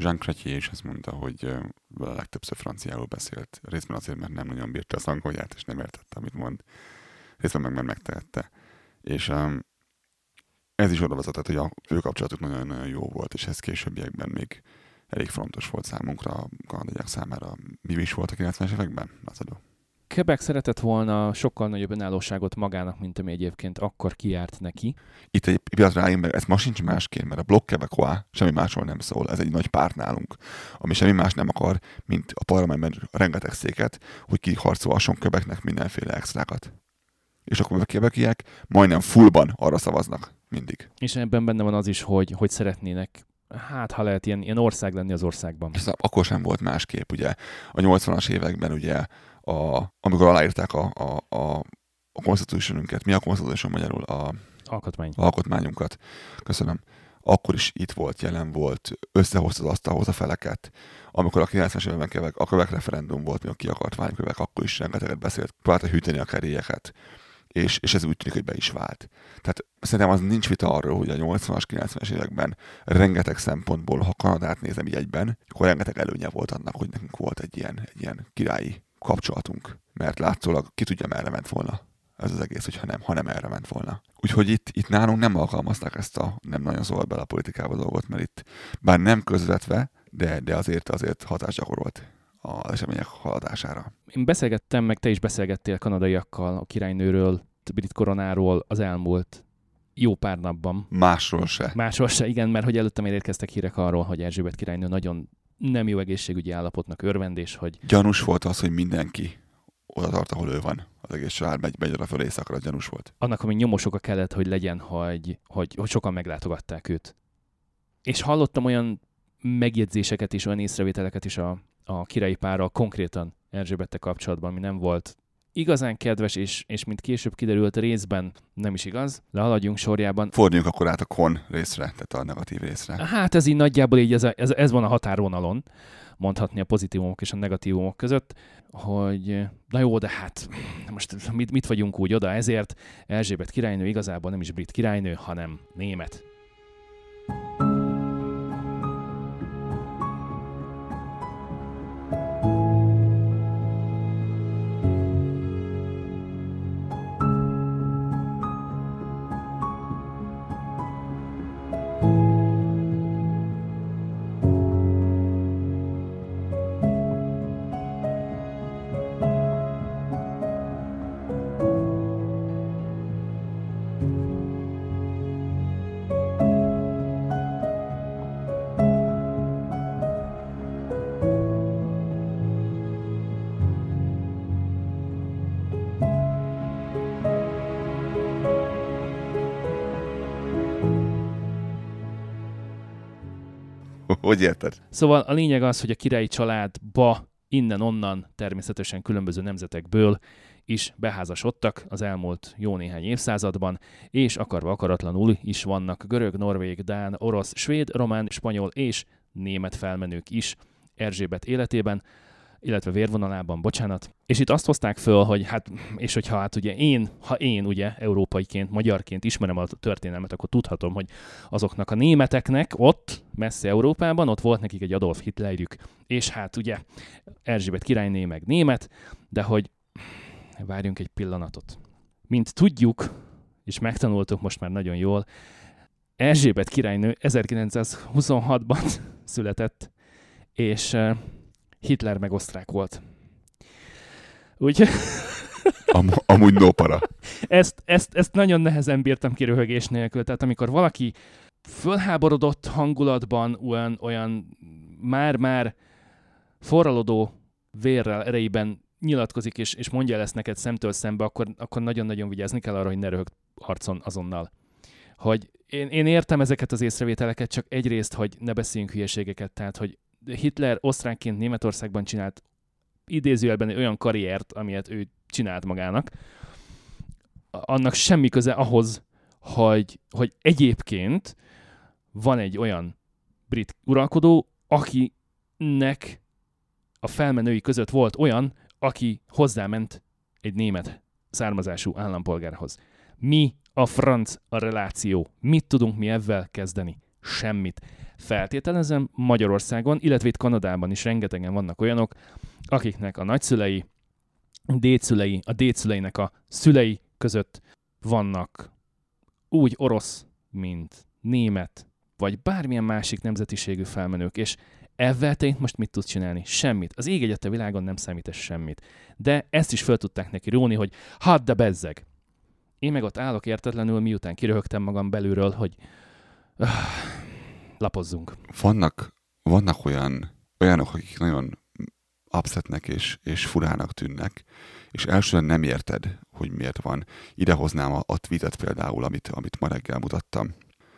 Jean Chrétien is azt mondta, hogy a legtöbbször franciául beszélt. Részben azért, mert nem nagyon bírta az angolját, és nem értette, amit mond. részben meg, meg megtehette. És um, ez is oda vezetett, hogy a ő kapcsolatuk nagyon-nagyon jó volt, és ez későbbiekben még elég fontos volt számunkra, a kanadaiak számára. Mi is volt a 90-es években, Lázadó? Quebec szeretett volna sokkal nagyobb önállóságot magának, mint ami egyébként akkor kiárt neki. Itt egy pillanatra rájön, mert ez ma sincs másként, mert a Bloc Québécois semmi másról nem szól. Ez egy nagy párt nálunk, ami semmi más nem akar, mint a parlamentben rengeteg széket, hogy kiharcolhasson Quebecnek mindenféle extrákat. És akkor a quebeciek majdnem fullban arra szavaznak mindig. És ebben benne van az is, hogy, hogy szeretnének hát ha lehet ilyen, ilyen ország lenni az országban. Ez akkor sem volt másképp, ugye. A 80-as években ugye, a, amikor aláírták a, a, a, a constitutionünket, mi a constitution magyarul? A, Alkotmány. Alkotmányunkat. Köszönöm. Akkor is itt volt, jelen volt, összehozta az asztalhoz a feleket. Amikor a 90-es években kövek, a kövek referendum volt, mi ki akart válni kövek, akkor is rengeteget beszélt, próbálta hűteni a kerélyeket és, és ez úgy tűnik, hogy be is vált. Tehát szerintem az nincs vita arról, hogy a 80-as, 90-es években rengeteg szempontból, ha Kanadát nézem így egyben, akkor rengeteg előnye volt annak, hogy nekünk volt egy ilyen, egy ilyen királyi kapcsolatunk. Mert látszólag ki tudja, merre ment volna ez az egész, hogyha nem, ha nem erre ment volna. Úgyhogy itt, itt nálunk nem alkalmazták ezt a nem nagyon szól bele a politikába dolgot, mert itt bár nem közvetve, de, de azért azért hatás gyakorolt az események haladására. Én beszélgettem, meg te is beszélgettél kanadaiakkal a királynőről, a brit koronáról az elmúlt jó pár napban. Másról se. Másról se, igen, mert hogy előttem érkeztek hírek arról, hogy Erzsébet királynő nagyon nem jó egészségügyi állapotnak örvendés, hogy... Gyanús volt az, hogy mindenki oda tart, ahol ő van. Az egész család megy, megy oda föl éjszakra, gyanús volt. Annak, ami nyomosoka kellett, hogy legyen, hogy, hogy, hogy sokan meglátogatták őt. És hallottam olyan megjegyzéseket is, olyan észrevételeket is a, a királyi párral konkrétan Erzsébettel kapcsolatban, ami nem volt igazán kedves, és, és mint később kiderült részben nem is igaz, de haladjunk sorjában. Forduljunk akkor át a kon részre, tehát a negatív részre. Hát ez így nagyjából így, ez, ez, ez van a határvonalon, mondhatni a pozitívumok és a negatívumok között, hogy na jó, de hát most mit, mit vagyunk úgy oda, ezért Erzsébet királynő igazából nem is brit királynő, hanem német. Hogy érted? Szóval a lényeg az, hogy a királyi családba innen-onnan természetesen különböző nemzetekből is beházasodtak az elmúlt jó néhány évszázadban, és akarva akaratlanul is vannak görög, norvég, dán, orosz, svéd, román, spanyol és német felmenők is Erzsébet életében, illetve vérvonalában, bocsánat. És itt azt hozták föl, hogy hát, és hogyha hát ugye én, ha én ugye európaiként, magyarként ismerem a történelmet, akkor tudhatom, hogy azoknak a németeknek ott, messze Európában, ott volt nekik egy Adolf Hitlerjük, és hát ugye Erzsébet királyné meg német, de hogy várjunk egy pillanatot. Mint tudjuk, és megtanultuk most már nagyon jól, Erzsébet királynő 1926-ban született, és Hitler meg osztrák volt. Úgy... Am, amúgy no para. ezt, ezt, ezt nagyon nehezen bírtam ki röhögés nélkül. Tehát amikor valaki fölháborodott hangulatban olyan, olyan már-már forralodó vérrel, erejében nyilatkozik, és, és mondja lesz neked szemtől szembe, akkor, akkor nagyon-nagyon vigyázni kell arra, hogy ne röhög arcon azonnal. Hogy én, én értem ezeket az észrevételeket, csak egyrészt, hogy ne beszéljünk hülyeségeket, tehát, hogy Hitler osztránként Németországban csinált idézőjelben olyan karriert, amilyet ő csinált magának, annak semmi köze ahhoz, hogy, hogy egyébként van egy olyan brit uralkodó, akinek a felmenői között volt olyan, aki hozzáment egy német származású állampolgárhoz. Mi a franc a reláció? Mit tudunk mi ebben kezdeni? Semmit. Feltételezem Magyarországon, illetve itt Kanadában is rengetegen vannak olyanok, akiknek a nagyszülei, dédszülei, a dédszüleinek a szülei között vannak úgy orosz, mint német, vagy bármilyen másik nemzetiségű felmenők, és ezzel te most mit tudsz csinálni? Semmit. Az ég egyet a világon nem számít ez semmit. De ezt is föl tudták neki róni, hogy hadd de bezzeg. Én meg ott állok értetlenül, miután kiröhögtem magam belülről, hogy öh, lapozzunk. Vannak, vannak olyan, olyanok, akik nagyon upsetnek és, és furának tűnnek, és elsően nem érted, hogy miért van. Idehoznám a, a tweetet például, amit, amit ma reggel mutattam.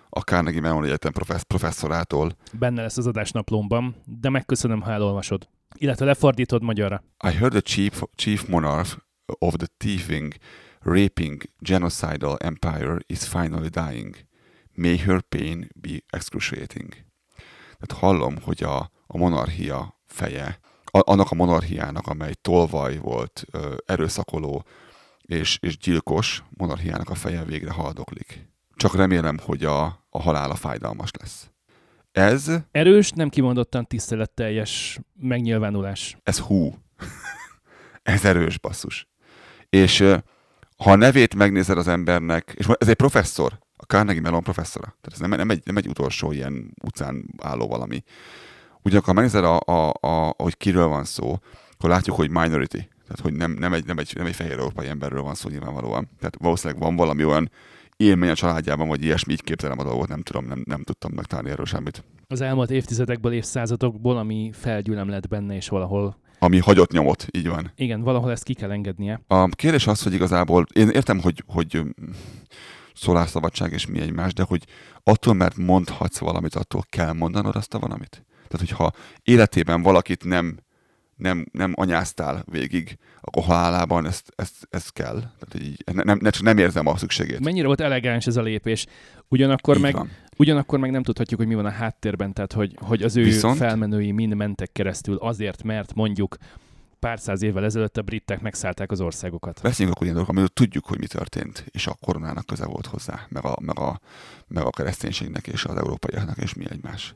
A Carnegie Mellon Egyetem professz, professzorától. Benne lesz az adásnaplomban, de megköszönöm, ha elolvasod. Illetve lefordítod magyarra. I heard the chief, chief monarch of the thieving, raping, genocidal empire is finally dying. May her pain be excruciating. Tehát hallom, hogy a, a monarchia feje, a, annak a monarchiának, amely tolvaj volt, erőszakoló és, és gyilkos, monarchiának a feje végre haldoklik. Csak remélem, hogy a, a halála fájdalmas lesz. Ez... Erős, nem kimondottan tiszteletteljes megnyilvánulás. Ez hú. ez erős basszus. És ha a nevét megnézed az embernek, és ez egy professzor, a Carnegie Mellon professzora, tehát ez nem, nem, egy, nem egy utolsó ilyen utcán álló valami. Ugyanakkor megnézed, a, a, a, hogy kiről van szó, akkor látjuk, hogy minority, tehát hogy nem, nem, egy, nem, egy, nem egy fehér európai emberről van szó nyilvánvalóan. Tehát valószínűleg van valami olyan élmény a családjában, vagy ilyesmi, így képzelem a dolgot, nem tudom, nem, nem tudtam megtalálni erről semmit. Az elmúlt évtizedekből, évszázadokból, ami felgyűlöm lett benne, és valahol ami hagyott nyomot, így van. Igen, valahol ezt ki kell engednie. A kérdés az, hogy igazából, én értem, hogy, hogy szólásszabadság és mi egymás, de hogy attól, mert mondhatsz valamit, attól kell mondanod azt a valamit. Tehát, hogyha életében valakit nem nem, nem anyáztál végig, akkor halálában ezt, ezt, ezt kell. Tehát így, nem, nem, nem érzem a szükségét. Mennyire volt elegáns ez a lépés. Ugyanakkor meg, ugyanakkor meg nem tudhatjuk, hogy mi van a háttérben, tehát hogy, hogy az ő Viszont... felmenői mind mentek keresztül azért, mert mondjuk pár száz évvel ezelőtt a britek megszállták az országokat. Beszéljünk akkor ilyen dolgok, tudjuk, hogy mi történt, és a koronának köze volt hozzá, meg a, meg a, meg a kereszténységnek és az európaiaknak, és mi egymás.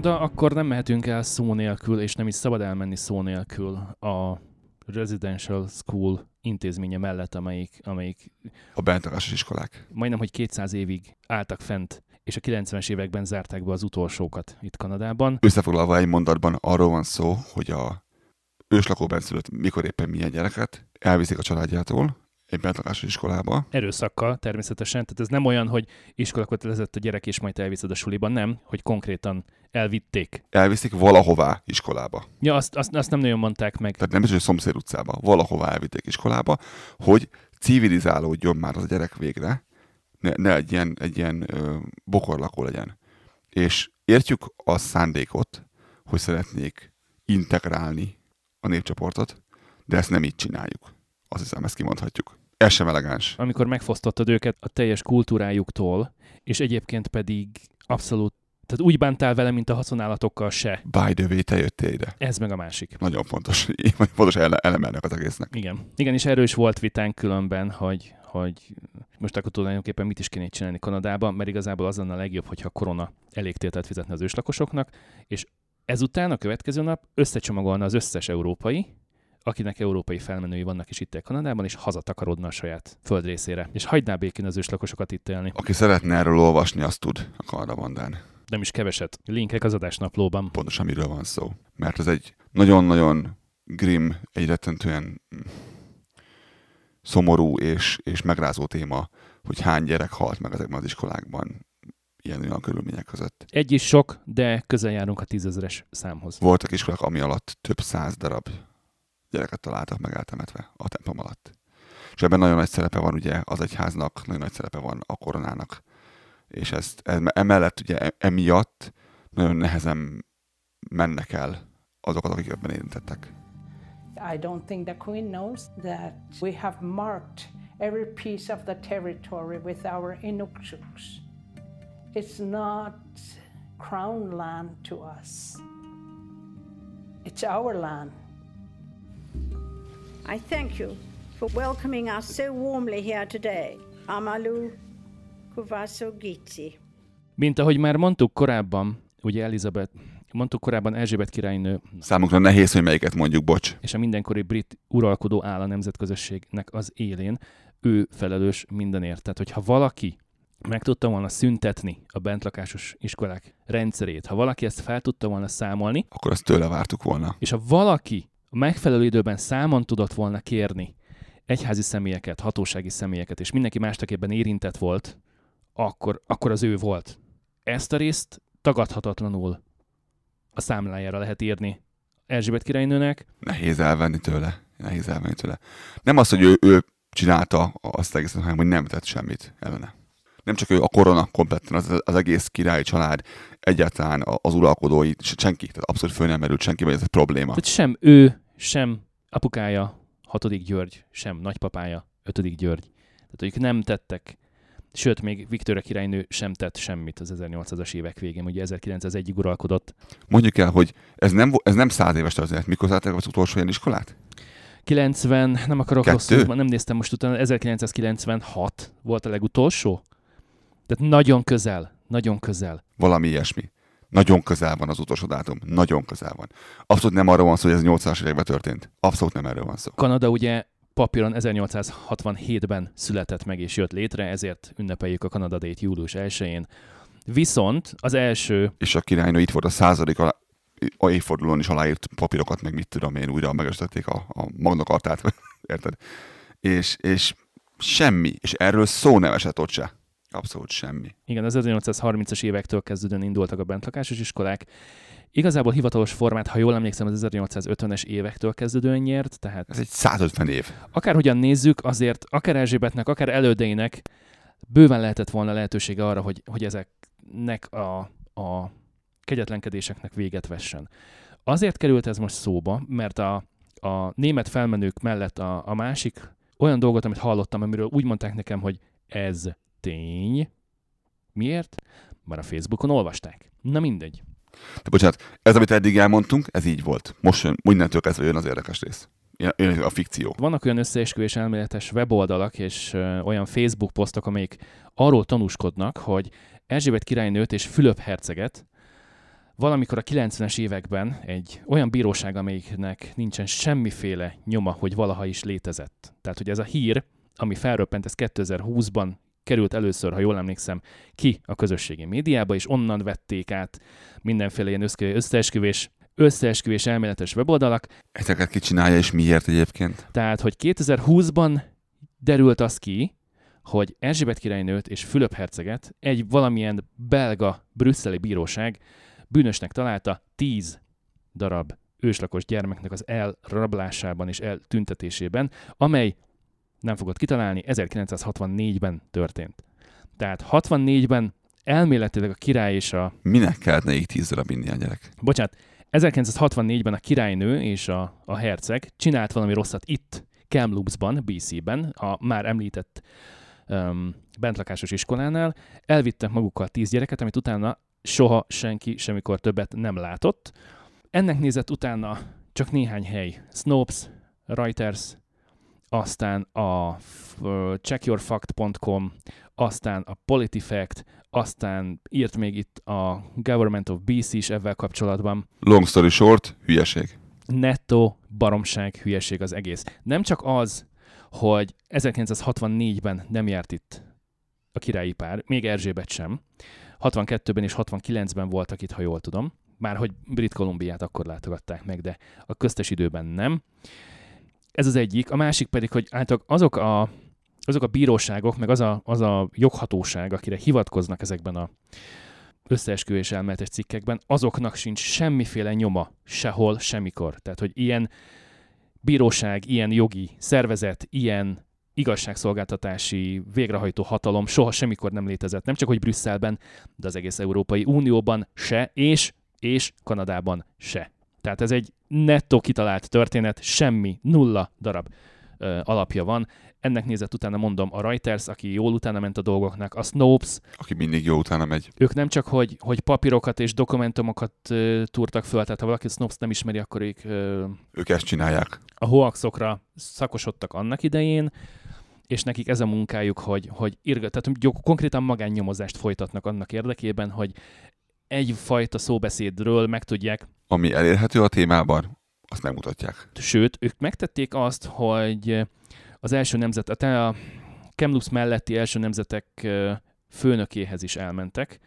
Kanada, akkor nem mehetünk el szó nélkül, és nem is szabad elmenni szó nélkül a Residential School intézménye mellett, amelyik, amelyik a bentakásos iskolák. Majdnem, hogy 200 évig álltak fent, és a 90-es években zárták be az utolsókat itt Kanadában. Összefoglalva egy mondatban arról van szó, hogy a őslakóban szülött mikor éppen milyen gyereket elviszik a családjától, egy bentlakásos iskolába. Erőszakkal természetesen, tehát ez nem olyan, hogy iskolakötelezett a gyerek, és majd elviszed a suliban, nem, hogy konkrétan elvitték. Elviszik valahová iskolába. Ja, azt, azt, azt nem nagyon mondták meg. Tehát nem is, hogy szomszéd utcába, valahová elvitték iskolába, hogy civilizálódjon már az a gyerek végre, ne, ne egy ilyen, egy ilyen ö, bokorlakó legyen. És értjük a szándékot, hogy szeretnék integrálni a népcsoportot, de ezt nem így csináljuk. Azt hiszem, ezt kimondhatjuk. Ez sem elegáns. Amikor megfosztottad őket a teljes kultúrájuktól, és egyébként pedig abszolút tehát úgy bántál vele, mint a haszonállatokkal se. By the way, te jöttél ide. Ez meg a másik. Nagyon fontos, fontos eleme ennek az egésznek. Igen. Igen, és erős volt vitánk különben, hogy, hogy most akkor tulajdonképpen mit is kéne csinálni Kanadában, mert igazából az lenne a legjobb, hogyha a korona elég tételt fizetni az őslakosoknak, és ezután a következő nap összecsomagolna az összes európai, akinek európai felmenői vannak is itt Kanadában, és hazatakarodna a saját földrészére. És hagyná békén az őslakosokat itt élni. Aki szeretne erről olvasni, azt tud a Kanadabandán. Nem is keveset. Linkek az adásnaplóban. Pontosan miről van szó. Mert ez egy nagyon-nagyon grim, egy rettentően szomorú és, és megrázó téma, hogy hány gyerek halt meg ezekben az iskolákban ilyen olyan körülmények között. Egy is sok, de közel járunk a tízezeres számhoz. Voltak iskolák, ami alatt több száz darab gyereket találtak meg eltemetve a templom alatt. És ebben nagyon nagy szerepe van ugye az egyháznak, nagyon nagy szerepe van a koronának. És ezt, emellett ugye e, emiatt nagyon nehezen mennek el azokat, akik ebben érintettek. I don't think the Queen knows that we have marked every piece of the territory with our inuksuks. It's not crown land to us. It's our land. I thank you for welcoming us so warmly here today. Amalu Kuvaso Gici. Mint ahogy már mondtuk korábban, ugye Elizabeth, mondtuk korábban Erzsébet királynő. Számunkra nehéz, hogy melyiket mondjuk, bocs. És a mindenkori brit uralkodó áll a nemzetközösségnek az élén. Ő felelős mindenért. Tehát, hogyha valaki meg tudta volna szüntetni a bentlakásos iskolák rendszerét, ha valaki ezt fel tudta volna számolni, akkor azt tőle vártuk volna. És ha valaki a megfelelő időben számon tudott volna kérni egyházi személyeket, hatósági személyeket, és mindenki mástakében érintett volt, akkor, akkor az ő volt. Ezt a részt tagadhatatlanul a számlájára lehet írni Erzsébet királynőnek. Nehéz elvenni tőle. Nehéz elvenni tőle. Nem az, hogy ő, ő csinálta azt egészen, hanem hogy nem tett semmit ellene. Nem csak ő, a korona kompletten, az, az egész királyi család, egyáltalán az uralkodói, senki, tehát abszolút föl nem merült senki, vagy ez egy probléma. Tehát sem ő, sem apukája, hatodik György, sem nagypapája, ötödik György. Tehát ők nem tettek Sőt, még Viktória királynő sem tett semmit az 1800-as évek végén, ugye 1901-ig uralkodott. Mondjuk el, hogy ez nem, ez nem száz éves történet. Mikor zárták az utolsó ilyen iskolát? 90, nem akarok rosszul, nem néztem most utána, 1996 volt a legutolsó. Tehát nagyon közel, nagyon közel. Valami ilyesmi. Nagyon közel van az utolsó dátum. Nagyon közel van. Abszolút nem arról van szó, hogy ez 80-as években történt. Abszolút nem erről van szó. Kanada ugye papíron 1867-ben született meg és jött létre, ezért ünnepeljük a Kanada július 1-én. Viszont az első... És a királynő itt volt a századik a, a évfordulón is aláírt papírokat, meg mit tudom én, újra megestették a, a magnakartát, érted? És, és semmi, és erről szó nem esett ott se. Abszolút semmi. Igen, az 1830-as évektől kezdődően indultak a bentlakásos iskolák, Igazából hivatalos formát, ha jól emlékszem, az 1850-es évektől kezdődően nyert, tehát... Ez egy 150 év. Akárhogyan nézzük, azért akár Erzsébetnek, akár elődeinek bőven lehetett volna lehetősége arra, hogy, hogy ezeknek a, a kegyetlenkedéseknek véget vessen. Azért került ez most szóba, mert a, a német felmenők mellett a, a másik olyan dolgot, amit hallottam, amiről úgy mondták nekem, hogy ez tény. Miért? Mert a Facebookon olvasták. Na mindegy. De bocsánat, ez, amit eddig elmondtunk, ez így volt. Most jön, mindentől kezdve jön az érdekes rész. Jön a fikció. Vannak olyan összeesküvés elméletes weboldalak és ö, olyan Facebook posztok, amelyik arról tanúskodnak, hogy Erzsébet királynőt és Fülöp herceget valamikor a 90-es években egy olyan bíróság, amelyiknek nincsen semmiféle nyoma, hogy valaha is létezett. Tehát, hogy ez a hír, ami felröppent, ez 2020-ban került először, ha jól emlékszem, ki a közösségi médiába, és onnan vették át mindenféle ilyen összeesküvés, összeesküvés elméletes weboldalak. Ezeket ki csinálja, és miért egyébként? Tehát, hogy 2020-ban derült az ki, hogy Erzsébet királynőt és Fülöp herceget egy valamilyen belga, brüsszeli bíróság bűnösnek találta 10 darab őslakos gyermeknek az elrablásában és eltüntetésében, amely nem fogod kitalálni, 1964-ben történt. Tehát 64-ben elméletileg a király és a... Minek kellett nekik tíz darab inni a gyerek? Bocsánat, 1964-ben a királynő és a, a herceg csinált valami rosszat itt, Kamloops-ban, BC-ben, a már említett um, bentlakásos iskolánál, elvittek magukkal tíz gyereket, amit utána soha senki semmikor többet nem látott. Ennek nézett utána csak néhány hely. Snopes, Reuters, aztán a checkyourfact.com, aztán a PolitiFact, aztán írt még itt a Government of BC is ebben kapcsolatban. Long story short, hülyeség. Netto baromság, hülyeség az egész. Nem csak az, hogy 1964-ben nem járt itt a királyi pár, még Erzsébet sem. 62-ben és 69-ben voltak itt, ha jól tudom. Már hogy Brit Kolumbiát akkor látogatták meg, de a köztes időben nem. Ez az egyik. A másik pedig, hogy általában azok a, azok a bíróságok, meg az a, az a joghatóság, akire hivatkoznak ezekben a összeesküvés elméletes cikkekben, azoknak sincs semmiféle nyoma sehol, semmikor. Tehát, hogy ilyen bíróság, ilyen jogi szervezet, ilyen igazságszolgáltatási végrehajtó hatalom soha semmikor nem létezett, nem csak hogy Brüsszelben, de az egész Európai Unióban se, és, és Kanadában se. Tehát ez egy nettó kitalált történet, semmi, nulla darab ö, alapja van. Ennek nézett utána mondom a Reuters, aki jól utána ment a dolgoknak, a Snopes. Aki mindig jó utána megy. Ők nem csak, hogy, hogy papírokat és dokumentumokat ö, túrtak föl, tehát ha valaki Snopes nem ismeri, akkor ők... Ö, ők ezt csinálják. A hoaxokra szakosodtak annak idején, és nekik ez a munkájuk, hogy, hogy irga, tehát konkrétan magánnyomozást folytatnak annak érdekében, hogy egyfajta szóbeszédről megtudják. Ami elérhető a témában, azt megmutatják. Sőt, ők megtették azt, hogy az első nemzet, a, a Kemlux melletti első nemzetek főnökéhez is elmentek,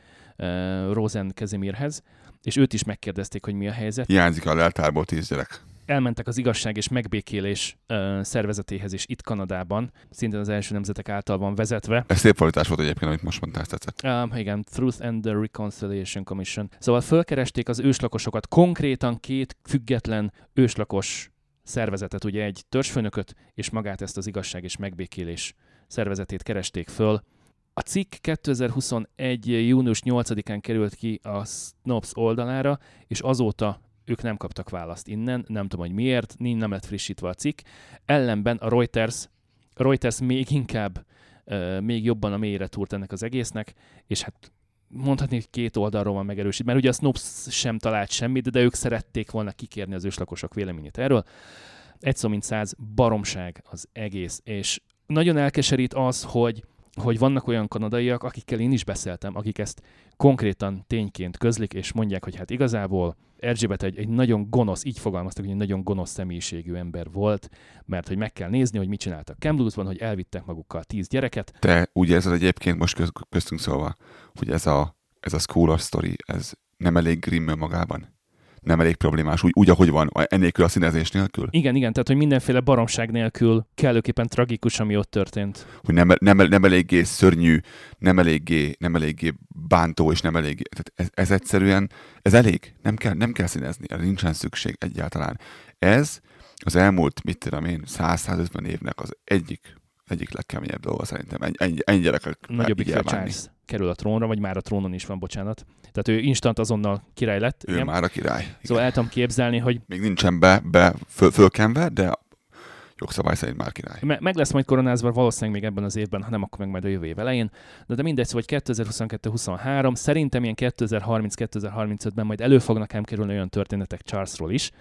Rosen Kezimirhez, és őt is megkérdezték, hogy mi a helyzet. Hiányzik a leltárból tíz gyerek elmentek az igazság és megbékélés ö, szervezetéhez is itt Kanadában, szintén az első nemzetek által van vezetve. Ez szép fordítás volt egyébként, amit most mondtál, tetszett. Uh, igen, Truth and the Reconciliation Commission. Szóval fölkeresték az őslakosokat, konkrétan két független őslakos szervezetet, ugye egy törzsfőnököt, és magát ezt az igazság és megbékélés szervezetét keresték föl. A cikk 2021. június 8-án került ki a Snopes oldalára, és azóta ők nem kaptak választ innen, nem tudom, hogy miért, nem lett frissítve a cikk. Ellenben a Reuters, Reuters még inkább, még jobban a mélyre túrt ennek az egésznek, és hát mondhatni, hogy két oldalról van megerősítve, mert ugye a Snopes sem talált semmit, de ők szerették volna kikérni az őslakosok véleményét erről. Egy szó mint száz baromság az egész, és nagyon elkeserít az, hogy hogy vannak olyan kanadaiak, akikkel én is beszéltem, akik ezt konkrétan tényként közlik, és mondják, hogy hát igazából Erzsébet egy, egy nagyon gonosz, így fogalmaztak, hogy egy nagyon gonosz személyiségű ember volt, mert hogy meg kell nézni, hogy mit csináltak Kamloops-ban, hogy elvittek magukkal tíz gyereket. Te ez az egyébként most köz, köztünk szólva, hogy ez a, ez a school story, ez nem elég grimm magában? Nem elég problémás, úgy, úgy ahogy van, ennélkül a színezés nélkül. Igen, igen, tehát hogy mindenféle baromság nélkül kellőképpen tragikus, ami ott történt. Hogy nem, nem, nem eléggé szörnyű, nem eléggé, nem eléggé bántó, és nem eléggé, tehát ez, ez egyszerűen, ez elég, nem kell, nem kell színezni, erre nincsen szükség egyáltalán. Ez az elmúlt, mit tudom én, 100-150 évnek az egyik egyik legkeményebb dolga szerintem. Ennyi, ennyi, gyerekek Nagyobbik Charles kerül a trónra, vagy már a trónon is van, bocsánat. Tehát ő instant azonnal király lett. Ő igen? már a király. Igen. Szóval el tudom képzelni, hogy... Még nincsen be, be föl, fölkenve, de jogszabály szerint már király. Me- meg lesz majd koronázva valószínűleg még ebben az évben, ha nem, akkor meg majd a jövő év elején. De, de mindegy, szóval 2022-23, szerintem ilyen 2030-2035-ben majd elő fognak ám kerülni olyan történetek Charlesról is,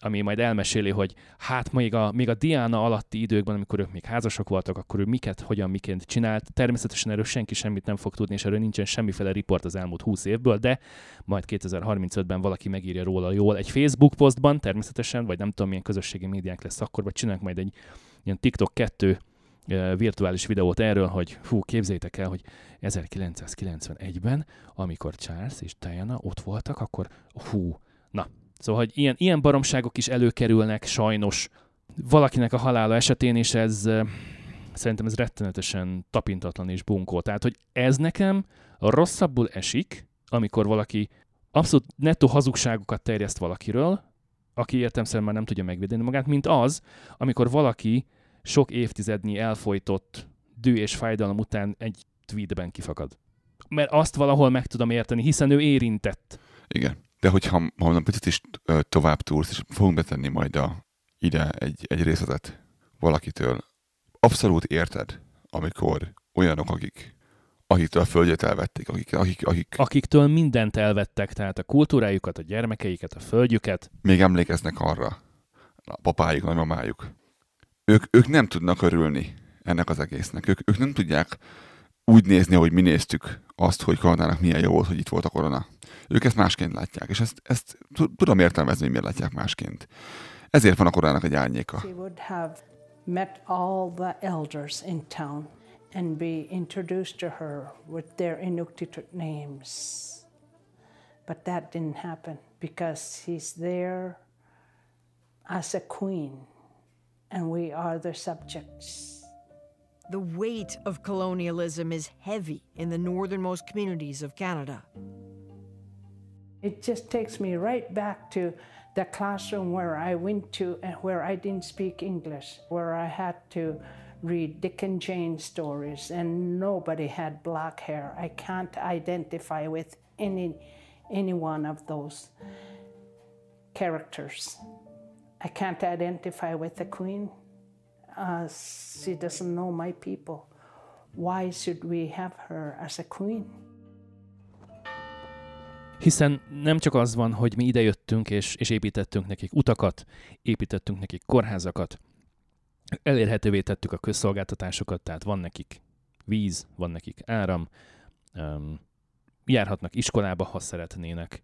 ami majd elmeséli, hogy hát még a, még a Diana alatti időkben, amikor ők még házasok voltak, akkor ő miket, hogyan, miként csinált. Természetesen erről senki semmit nem fog tudni, és erről nincsen semmiféle riport az elmúlt 20 évből, de majd 2035-ben valaki megírja róla jól egy Facebook posztban, természetesen, vagy nem tudom, milyen közösségi médiák lesz akkor, vagy csinálunk majd egy ilyen TikTok 2 virtuális videót erről, hogy fú, képzeljétek el, hogy 1991-ben, amikor Charles és Diana ott voltak, akkor hú, na, Szóval, hogy ilyen, ilyen baromságok is előkerülnek sajnos valakinek a halála esetén, és ez szerintem ez rettenetesen tapintatlan és bunkó. Tehát, hogy ez nekem rosszabbul esik, amikor valaki abszolút nettó hazugságokat terjeszt valakiről, aki értemszerűen már nem tudja megvédeni magát, mint az, amikor valaki sok évtizednyi elfolytott dű és fájdalom után egy tweetben kifakad. Mert azt valahol meg tudom érteni, hiszen ő érintett. Igen. De hogyha ha mondom, picit is tovább túlsz, és fogunk betenni majd a, ide egy, egy részletet valakitől, abszolút érted, amikor olyanok, akik akiktől a földjét elvették, akik, akik, akik... Akiktől mindent elvettek, tehát a kultúrájukat, a gyermekeiket, a földjüket. Még emlékeznek arra, a papájuk, a nagymamájuk. Ők, ők nem tudnak örülni ennek az egésznek. Ők, ők nem tudják úgy nézni, hogy mi néztük azt, hogy koronának milyen jó volt, hogy itt volt a korona. Ők ezt másként látják, és ezt, ezt tudom értelmezni, hogy miért látják másként. Ezért van a korának egy árnyéka. She would have met all the elders in town and be introduced to her with their Inuktitut names. But that didn't happen because he's there as a queen and we are the subjects. The weight of colonialism is heavy in the northernmost communities of Canada. It just takes me right back to the classroom where I went to and where I didn't speak English, where I had to read Dick and Jane stories and nobody had black hair. I can't identify with any any one of those characters. I can't identify with the queen. Uh, she doesn't know my people. Why should we have her as a queen? Hiszen nem csak az van, hogy mi idejöttünk és, és építettünk nekik utakat, építettünk nekik kórházakat, elérhetővé tettük a közszolgáltatásokat, tehát van nekik víz, van nekik áram, um, járhatnak iskolába, ha szeretnének,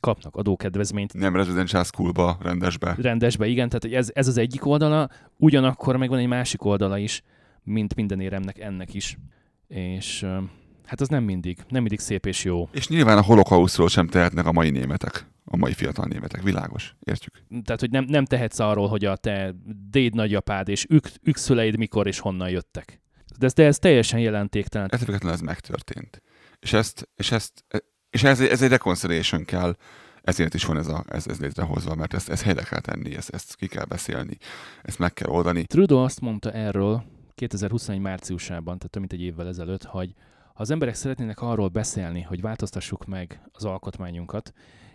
kapnak adókedvezményt. Nem residential schoolba, rendesbe. Rendesbe, igen, tehát ez, ez az egyik oldala, ugyanakkor meg van egy másik oldala is, mint minden éremnek ennek is. És hát az nem mindig, nem mindig szép és jó. És nyilván a holokausztról sem tehetnek a mai németek, a mai fiatal németek, világos, értjük. Tehát, hogy nem, nem tehetsz arról, hogy a te déd nagyapád és ők, ők szüleid mikor és honnan jöttek. De ez, de ez teljesen jelentéktelen. Ez ez megtörtént. És ezt, és ezt, és ez, ez egy reconciliation kell, ezért is van ez, a, ez, ez létrehozva, mert ezt, ezt helyre kell tenni, ezt, ezt ki kell beszélni, ezt meg kell oldani. Trudeau azt mondta erről 2021 márciusában, tehát több mint egy évvel ezelőtt, hogy ha az emberek szeretnének arról beszélni, hogy változtassuk meg az alkotmányunkat,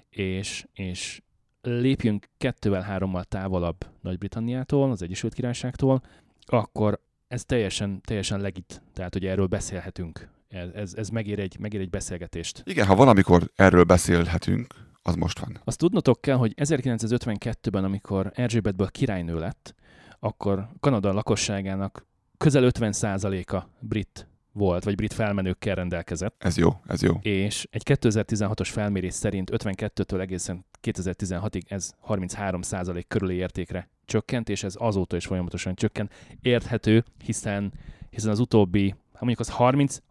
és, és lépjünk kettővel-hárommal távolabb Nagy-Britanniától, az Egyesült Királyságtól, akkor ez teljesen, teljesen legit, tehát hogy erről beszélhetünk. Ez, ez megér, egy, megér egy beszélgetést. Igen, ha valamikor erről beszélhetünk, az most van. Azt tudnotok kell, hogy 1952-ben, amikor Erzsébetből királynő lett, akkor Kanada lakosságának közel 50%-a brit volt, vagy brit felmenőkkel rendelkezett. Ez jó, ez jó. És egy 2016-os felmérés szerint 52-től egészen 2016-ig ez 33% körüli értékre csökkent, és ez azóta is folyamatosan csökkent. Érthető, hiszen, hiszen az utóbbi, ha mondjuk az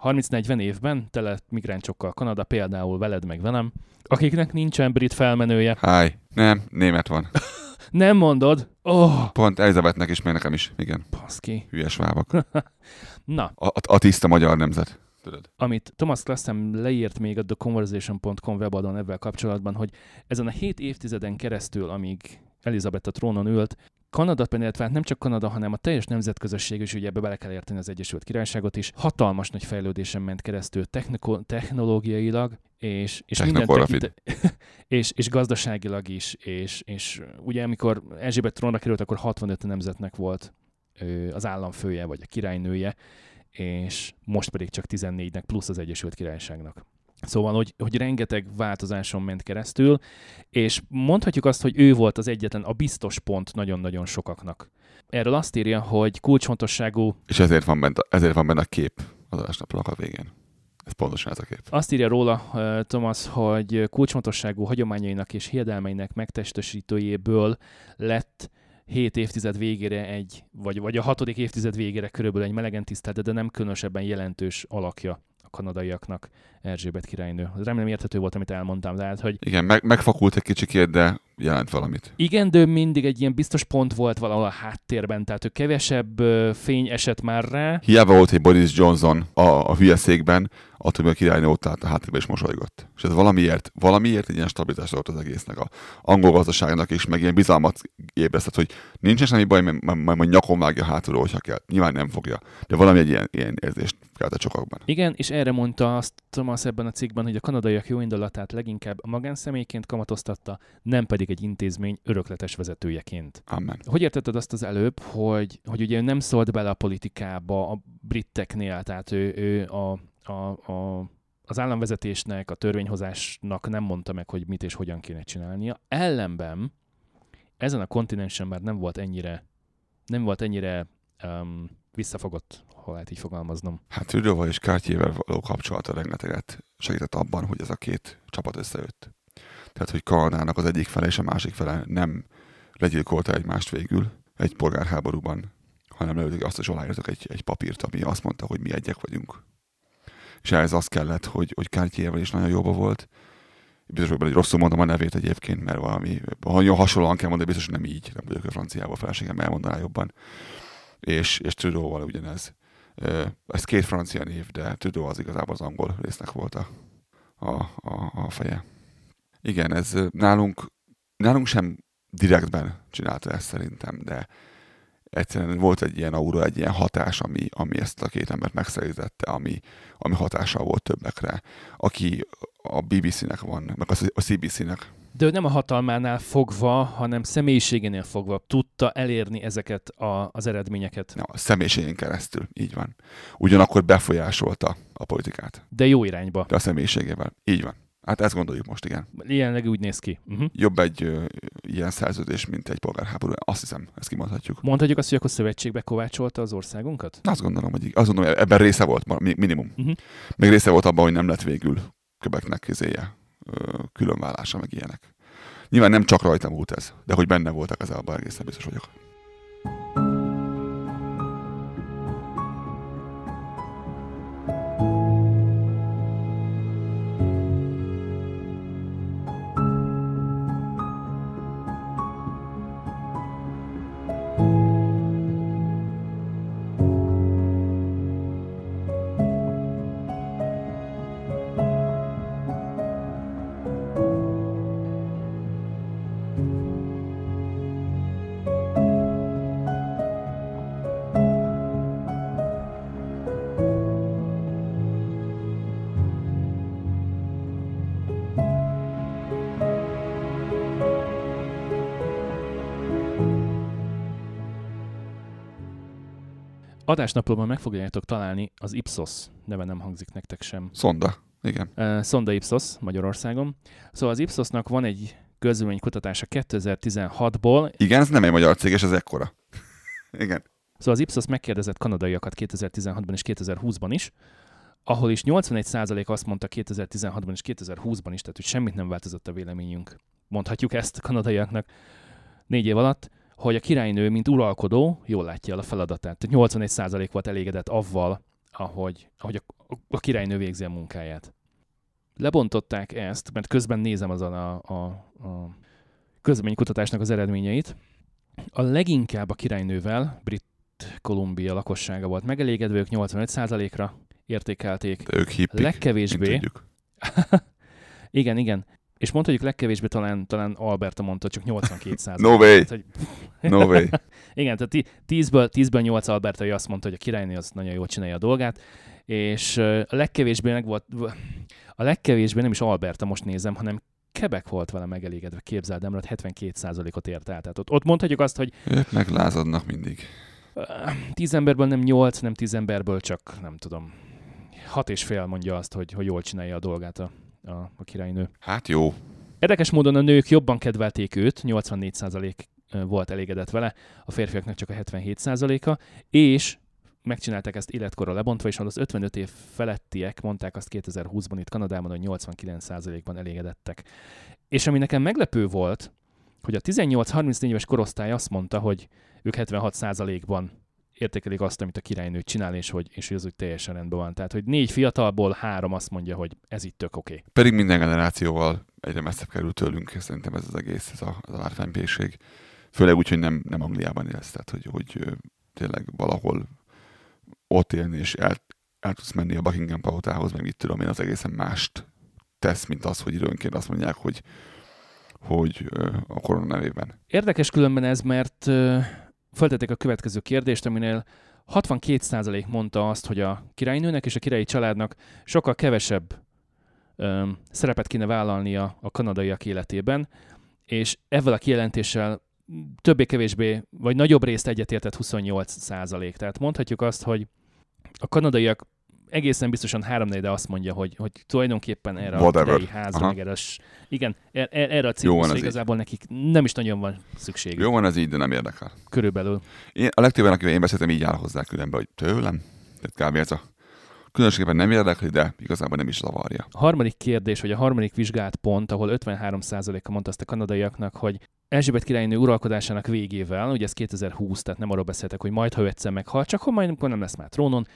30-40 évben tele migránsokkal Kanada, például veled meg velem, akiknek nincsen brit felmenője. Háj, nem, német van. Nem mondod? Oh. Pont Elizabethnek is, meg nekem is. Igen. Paszki. Hülyes vábak. Na. A, a, a tiszta magyar nemzet. Tudod. Amit Thomas Klassem leírt még a theconversation.com weboldalon ebben kapcsolatban, hogy ezen a hét évtizeden keresztül, amíg Elizabeth a trónon ült, Kanada, illetve hát nem csak Kanada, hanem a teljes nemzetközösség is, ugye ebbe bele kell érteni az Egyesült Királyságot is, hatalmas nagy fejlődésen ment keresztül techniko- technológiailag, és, és, minden tekinte- és, és gazdaságilag is, és, és ugye amikor Erzsébet trónra került, akkor 65 nemzetnek volt az államfője, vagy a királynője, és most pedig csak 14-nek plusz az Egyesült Királyságnak. Szóval, hogy, hogy rengeteg változáson ment keresztül, és mondhatjuk azt, hogy ő volt az egyetlen, a biztos pont nagyon-nagyon sokaknak. Erről azt írja, hogy kulcsfontosságú... És ezért van benne, ezért van benne a kép az adásnapnak a végén. Ez pontosan ez a kép. Azt írja róla Thomas, hogy kulcsfontosságú hagyományainak és hiedelmeinek megtestesítőjéből lett hét évtized végére egy, vagy, vagy a hatodik évtized végére körülbelül egy melegen tisztelt, de nem különösebben jelentős alakja kanadaiaknak Erzsébet királynő. Remélem érthető volt, amit elmondtam. Tehát, hogy... Igen, meg, megfakult egy kicsikét, de jelent valamit. Igen, de mindig egy ilyen biztos pont volt valahol a háttérben, tehát ő kevesebb fény esett már rá. Hiába volt egy Boris Johnson a, a hülye székben, attól, a királynő ott állt a háttérben és mosolygott. És ez valamiért, valamiért egy ilyen stabilitás volt az egésznek, a angol gazdaságnak is, meg ilyen bizalmat ébresztett, hogy nincsen semmi baj, mert majd, majd nyakon vágja hátulról, hogyha kell. Nyilván nem fogja. De valami egy ilyen, ilyen érzést kelt a csokakban. Igen, és erre mondta azt Thomas ebben a cikkben, hogy a kanadaiak jó indulatát leginkább a magánszemélyként kamatoztatta, nem pedig egy intézmény örökletes vezetőjeként. Amen. Hogy értetted azt az előbb, hogy, hogy ugye ő nem szólt bele a politikába a briteknél, tehát ő, ő a a, a, az államvezetésnek, a törvényhozásnak nem mondta meg, hogy mit és hogyan kéne csinálnia. Ellenben ezen a kontinensen már nem volt ennyire, nem volt ennyire um, visszafogott, ha lehet így fogalmaznom. Hát Trudeauval és Kártyével való kapcsolata rengeteget segített abban, hogy ez a két csapat összejött. Tehát, hogy Kanadának az egyik fele és a másik fele nem legyilkolta egymást végül egy polgárháborúban, hanem leültek azt is aláírtak egy, egy papírt, ami azt mondta, hogy mi egyek vagyunk és ehhez az kellett, hogy, hogy Kártyével is nagyon jóba volt. Biztos, hogy rosszul mondom a nevét egyébként, mert valami nagyon hasonlóan kell mondani, biztos, hogy nem így, nem vagyok a franciából, feleségem elmondaná jobban. És, és Trudeau-val ugyanez. Ez két francia név, de Trudeau az igazából az angol résznek volt a, a, a, a feje. Igen, ez nálunk, nálunk sem direktben csinálta ezt szerintem, de egyszerűen volt egy ilyen aura, egy ilyen hatás, ami, ami ezt a két embert megszerítette, ami, ami hatással volt többekre. Aki a BBC-nek van, meg a CBC-nek. De ő nem a hatalmánál fogva, hanem személyiségénél fogva tudta elérni ezeket a, az eredményeket. Ja, a személyiségén keresztül, így van. Ugyanakkor befolyásolta a politikát. De jó irányba. De a személyiségével, így van. Hát ezt gondoljuk most, igen. Jelenleg úgy néz ki. Uh-huh. Jobb egy ö, ilyen szerződés, mint egy polgárháború. Azt hiszem, ezt kimondhatjuk. Mondhatjuk azt, hogy akkor szövetségbe kovácsolta az országunkat? Azt gondolom, hogy azt gondolom, ebben része volt minimum. Uh-huh. Még része volt abban, hogy nem lett végül köbeknek kezéje különvállása, meg ilyenek. Nyilván nem csak rajta múlt ez, de hogy benne voltak az abban egészen biztos vagyok. Adásnaplóban meg fogjátok találni az Ipsos, neve nem hangzik nektek sem. Sonda, igen. Uh, Sonda Ipsos Magyarországon. Szóval az Ipsosnak van egy kutatása 2016-ból. Igen, ez nem egy magyar cég, és ez ekkora. igen. Szóval az Ipsos megkérdezett kanadaiakat 2016-ban és 2020-ban is, ahol is 81% azt mondta 2016-ban és 2020-ban is, tehát hogy semmit nem változott a véleményünk. Mondhatjuk ezt kanadaiaknak négy év alatt hogy a királynő, mint uralkodó, jól látja el a feladatát. Tehát 81% volt elégedett avval, ahogy, ahogy a, a királynő végzi a munkáját. Lebontották ezt, mert közben nézem azon a, a, a közleménykutatásnak az eredményeit. A leginkább a királynővel, Brit Kolumbia lakossága volt megelégedve, ők 85%-ra értékelték. De ők hippik, Legkevésbé. igen, igen. És mondhatjuk legkevésbé talán, talán Alberta mondta, csak 82 százalék. No way. hogy... no way. Igen, tehát 10-ből, 10-ből 8 Alberta azt mondta, hogy a királynő az nagyon jól csinálja a dolgát, és a legkevésbé meg volt, a legkevésbé nem is Alberta most nézem, hanem Quebec volt vele megelégedve, képzeld, nem 72%-ot ért el. Tehát ott, ott mondhatjuk azt, hogy... Ők meglázadnak mindig. 10 emberből nem 8, nem 10 emberből csak, nem tudom, hat és fél mondja azt, hogy, hogy jól csinálja a dolgát a, a, a királynő. Hát jó. Érdekes módon a nők jobban kedvelték őt, 84% volt elégedett vele, a férfiaknak csak a 77%-a, és megcsinálták ezt életkorra lebontva, és az 55 év felettiek mondták azt 2020-ban itt Kanadában, hogy 89%-ban elégedettek. És ami nekem meglepő volt, hogy a 18-34 éves korosztály azt mondta, hogy ők 76%-ban értékelik azt, amit a királynő csinál, és hogy, és hogy az úgy teljesen rendben van. Tehát, hogy négy fiatalból három azt mondja, hogy ez itt tök oké. Okay. Pedig minden generációval egyre messzebb kerül tőlünk, és szerintem ez az egész, ez a, az a látványbérség. Főleg úgy, hogy nem, nem Angliában élsz, tehát hogy, hogy tényleg valahol ott élni, és el, el tudsz menni a Buckingham palotához, meg mit tudom én, az egészen mást tesz, mint az, hogy időnként azt mondják, hogy, hogy a korona nevében. Érdekes különben ez, mert föltették a következő kérdést, aminél 62% mondta azt, hogy a királynőnek és a királyi családnak sokkal kevesebb öm, szerepet kéne vállalnia a kanadaiak életében, és ezzel a kijelentéssel többé-kevésbé, vagy nagyobb részt egyetértett 28 százalék. Tehát mondhatjuk azt, hogy a kanadaiak egészen biztosan három de azt mondja, hogy, hogy tulajdonképpen erre Whatever. a királyi házra, meg erre, igen, er, er, erre a címszre igazából így. nekik nem is nagyon van szükség. Jó van ez így, de nem érdekel. Körülbelül. Én, a legtöbben, akivel én beszéltem, így áll hozzá különben, hogy tőlem, tehát kb. ez a különösképpen nem érdekli, de igazából nem is zavarja. A harmadik kérdés, vagy a harmadik vizsgált pont, ahol 53%-a mondta azt a kanadaiaknak, hogy Erzsébet királynő uralkodásának végével, ugye ez 2020, tehát nem arról beszéltek, hogy majd, ha ő egyszer meghal, csak ha majd nem lesz már trónon,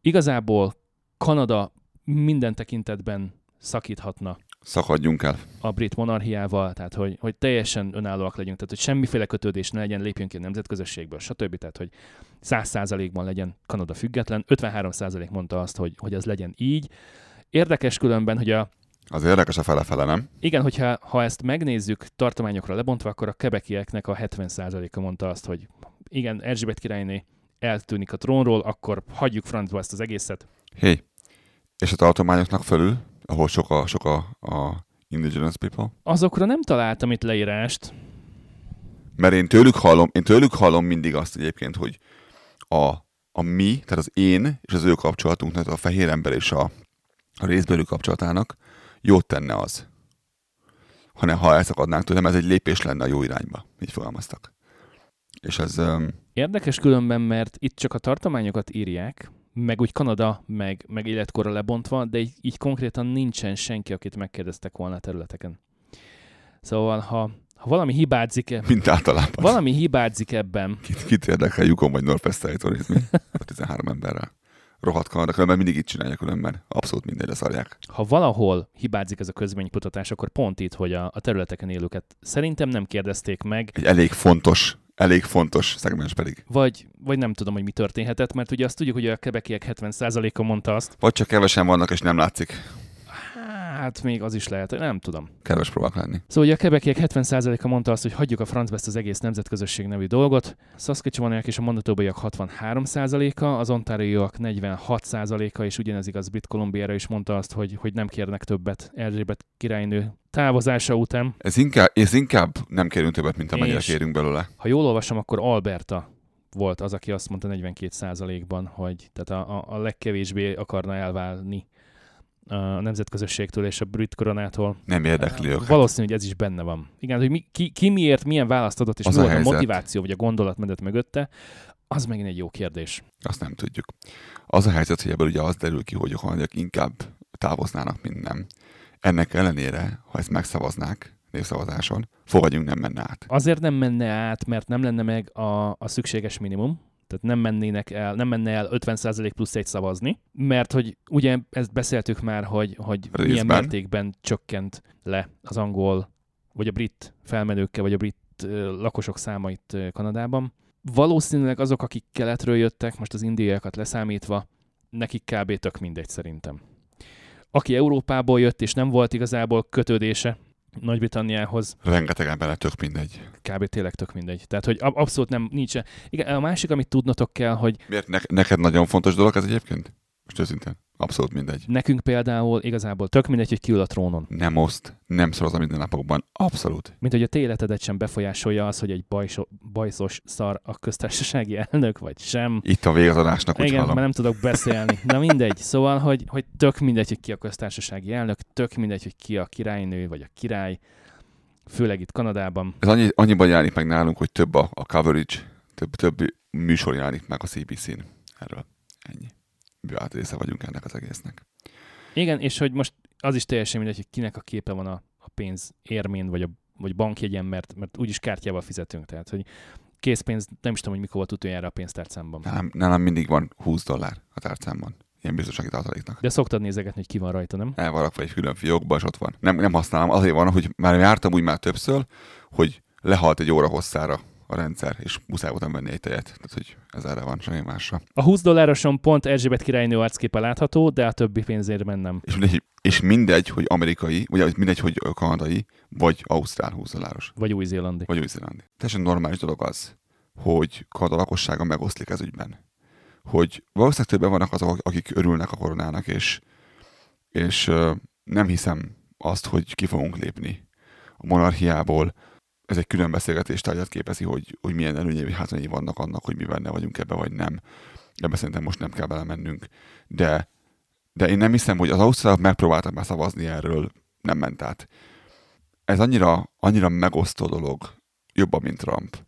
igazából Kanada minden tekintetben szakíthatna. Szakadjunk el. A brit monarchiával, tehát hogy, hogy teljesen önállóak legyünk, tehát hogy semmiféle kötődés ne legyen, lépjünk ki a nemzetközösségből, stb. Tehát, hogy 100%-ban legyen Kanada független, 53% mondta azt, hogy, hogy az legyen így. Érdekes különben, hogy a Az érdekes a fele-fele, nem? Igen, hogyha ha ezt megnézzük tartományokra lebontva, akkor a kebekieknek a 70%-a mondta azt, hogy igen, Erzsébet királyné eltűnik a trónról, akkor hagyjuk francba ezt az egészet. Hé, és a tartományoknak felül, ahol sok a, sok a, a indigenous people? Azokra nem találtam itt leírást. Mert én tőlük hallom, én tőlük hallom mindig azt egyébként, hogy a, a mi, tehát az én és az ő kapcsolatunknak, a fehér ember és a, a részbelű kapcsolatának jót tenne az. Ha, ne, ha elszakadnánk tőlem, ez egy lépés lenne a jó irányba. Így fogalmaztak. És ez... Um... Érdekes különben, mert itt csak a tartományokat írják, meg úgy Kanada, meg, meg életkorra lebontva, de így, így konkrétan nincsen senki, akit megkérdeztek volna a területeken. Szóval, ha, ha valami hibázik -e, Mint általában. Valami hibázik ebben. Kit, kit érdekel Yukon vagy Northwest A 13 emberrel. Rohadt Kanada, különben mindig itt csinálják különben. Abszolút mindegy leszarják. Ha valahol hibázik ez a közménykutatás, akkor pont itt, hogy a, a területeken élőket szerintem nem kérdezték meg. Egy elég fontos elég fontos szegmens pedig. Vagy, vagy nem tudom, hogy mi történhetett, mert ugye azt tudjuk, hogy a kebekiek 70%-a mondta azt. Vagy csak kevesen vannak, és nem látszik. Hát még az is lehet, nem tudom. Keves próbálok lenni. Szóval ugye a kebekiek 70%-a mondta azt, hogy hagyjuk a francba ezt az egész nemzetközösség nevű dolgot. Saskatchewaniak és a Manitobaiak 63%-a, az Ontarióak 46%-a, és ugyanez igaz Brit Kolumbiára is mondta azt, hogy, hogy nem kérnek többet Erzsébet királynő távozása után. Ez inkább, ez inkább nem kérünk többet, mint amennyire kérünk belőle. Ha jól olvasom, akkor Alberta volt az, aki azt mondta 42%-ban, hogy tehát a, a, a legkevésbé akarna elválni a nemzetközösségtől és a brit koronától. Nem érdekli őket. Valószínű, hogy ez is benne van. Igen, hogy mi, ki, ki miért, milyen választ adott, és az mi a, volt a motiváció, vagy a gondolatmenet mögötte, az megint egy jó kérdés. Azt nem tudjuk. Az a helyzet, hogy ebből ugye az derül ki, hogy a hollandiak inkább távoznának, mint nem. Ennek ellenére, ha ezt megszavaznák, népszavazáson, fogadjunk nem menne át. Azért nem menne át, mert nem lenne meg a, a szükséges minimum, tehát nem mennének el, nem menne el 50% plusz egy szavazni, mert hogy ugye ezt beszéltük már, hogy, hogy milyen mértékben csökkent le az angol, vagy a brit felmenőkkel, vagy a brit lakosok száma itt Kanadában. Valószínűleg azok, akik keletről jöttek, most az indiaiakat leszámítva, nekik kb. tök mindegy szerintem. Aki Európából jött, és nem volt igazából kötődése nagy-Britanniához. Rengeteg ember tök mindegy. Kb. tényleg tök mindegy. Tehát, hogy abszolút nem, nincs. Igen, a másik, amit tudnotok kell, hogy... Miért ne- neked nagyon fontos dolog ez egyébként? Most őszintén. Abszolút mindegy. Nekünk például igazából tök mindegy, hogy ki ül a trónon. Nem oszt, nem szoroz a mindennapokban. Abszolút. Mint hogy a te életedet sem befolyásolja az, hogy egy bajso, bajszos szar a köztársasági elnök, vagy sem. Itt a végazadásnak, úgy Igen, hallom. mert nem tudok beszélni. Na mindegy. Szóval, hogy, hogy tök mindegy, hogy ki a köztársasági elnök, tök mindegy, hogy ki a királynő, vagy a király, főleg itt Kanadában. Ez annyi, annyiban jelenik meg nálunk, hogy több a, a coverage, több, több műsor jelenik meg a CBC-n erről. Ennyi beállt része vagyunk ennek az egésznek. Igen, és hogy most az is teljesen mindegy, hogy kinek a képe van a, a pénz érmén, vagy a vagy bankjegyen, mert, mert úgyis kártyával fizetünk. Tehát, hogy készpénz, nem is tudom, hogy mikor volt utoljára a pénztárcámban. Nem, nálam mindig van 20 dollár a tárcámban. Ilyen biztonsági tartaléknak. De szoktad nézegetni, hogy ki van rajta, nem? El van rakva egy külön fiókban, és ott van. Nem, nem használom, azért van, hogy már jártam úgy már többször, hogy lehalt egy óra hosszára a rendszer, és muszáj voltam venni egy tejet. Tehát, hogy ez erre van, semmi másra. A 20 dollároson pont Erzsébet királynő arcképe látható, de a többi pénzért nem. És mindegy, és mindegy, hogy amerikai, ugye mindegy, hogy kanadai, vagy ausztrál 20 dolláros. Vagy új-zélandi. Vagy új-zélandi. Teljesen normális dolog az, hogy Kanada lakossága megoszlik ez ügyben. Hogy valószínűleg többen vannak azok, akik örülnek a koronának, és, és nem hiszem azt, hogy ki fogunk lépni a monarchiából, ez egy külön beszélgetés tárgyat képezi, hogy, hogy milyen előnyei vagy hátrányai vannak annak, hogy mi benne vagyunk ebbe, vagy nem. Ebbe szerintem most nem kell belemennünk. De, de én nem hiszem, hogy az ausztrálok megpróbáltak már szavazni erről, nem ment át. Ez annyira, annyira megosztó dolog, jobban, mint Trump.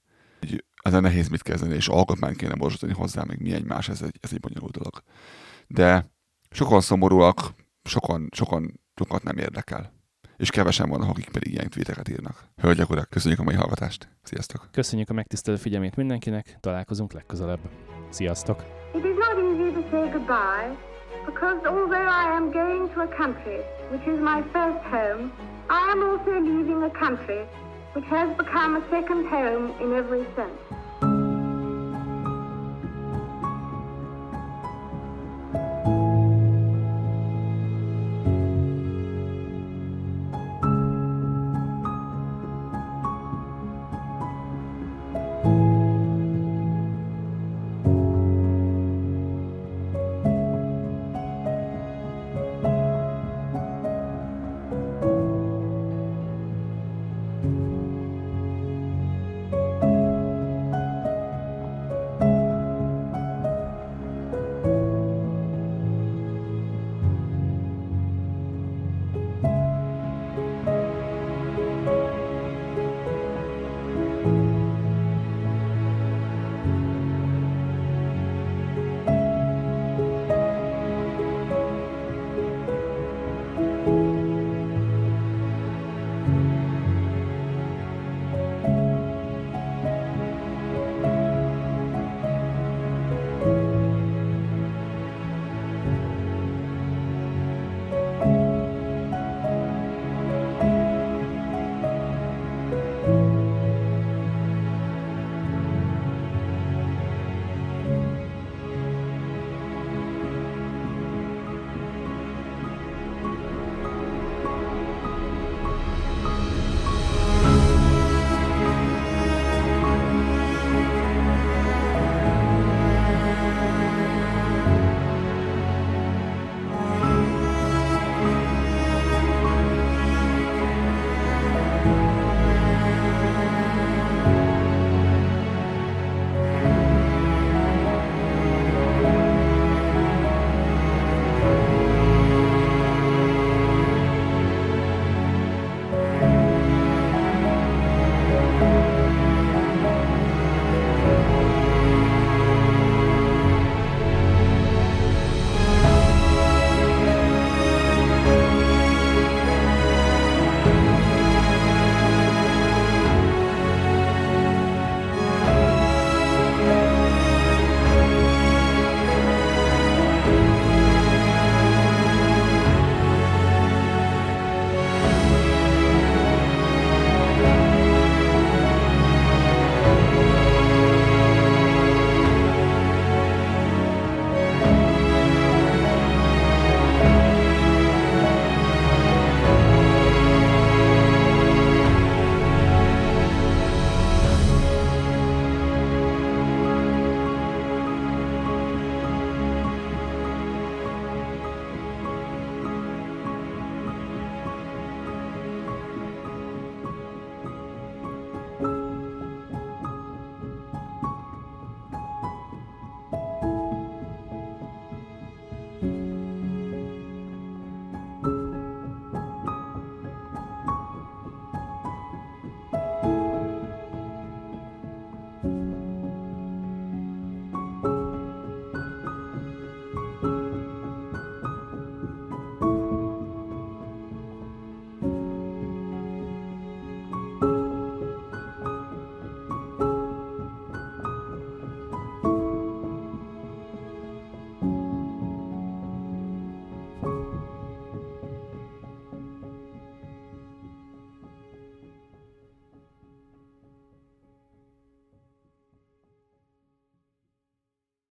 Ezen nehéz mit kezdeni, és alkotmányt kéne borzsatani hozzá, még mi egymás, ez egy, ez egy bonyolult dolog. De sokan szomorúak, sokan, sokan sokat nem érdekel és kevesen vannak, akik pedig ilyen tweeteket írnak. Hölgyek, urak, köszönjük a mai hallgatást. Sziasztok! Köszönjük a megtisztelő figyelmét mindenkinek, találkozunk legközelebb. Sziasztok! It is not easy to say goodbye, because although I am going to a country which is my first home, I am also leaving a country which has become a second home in every sense.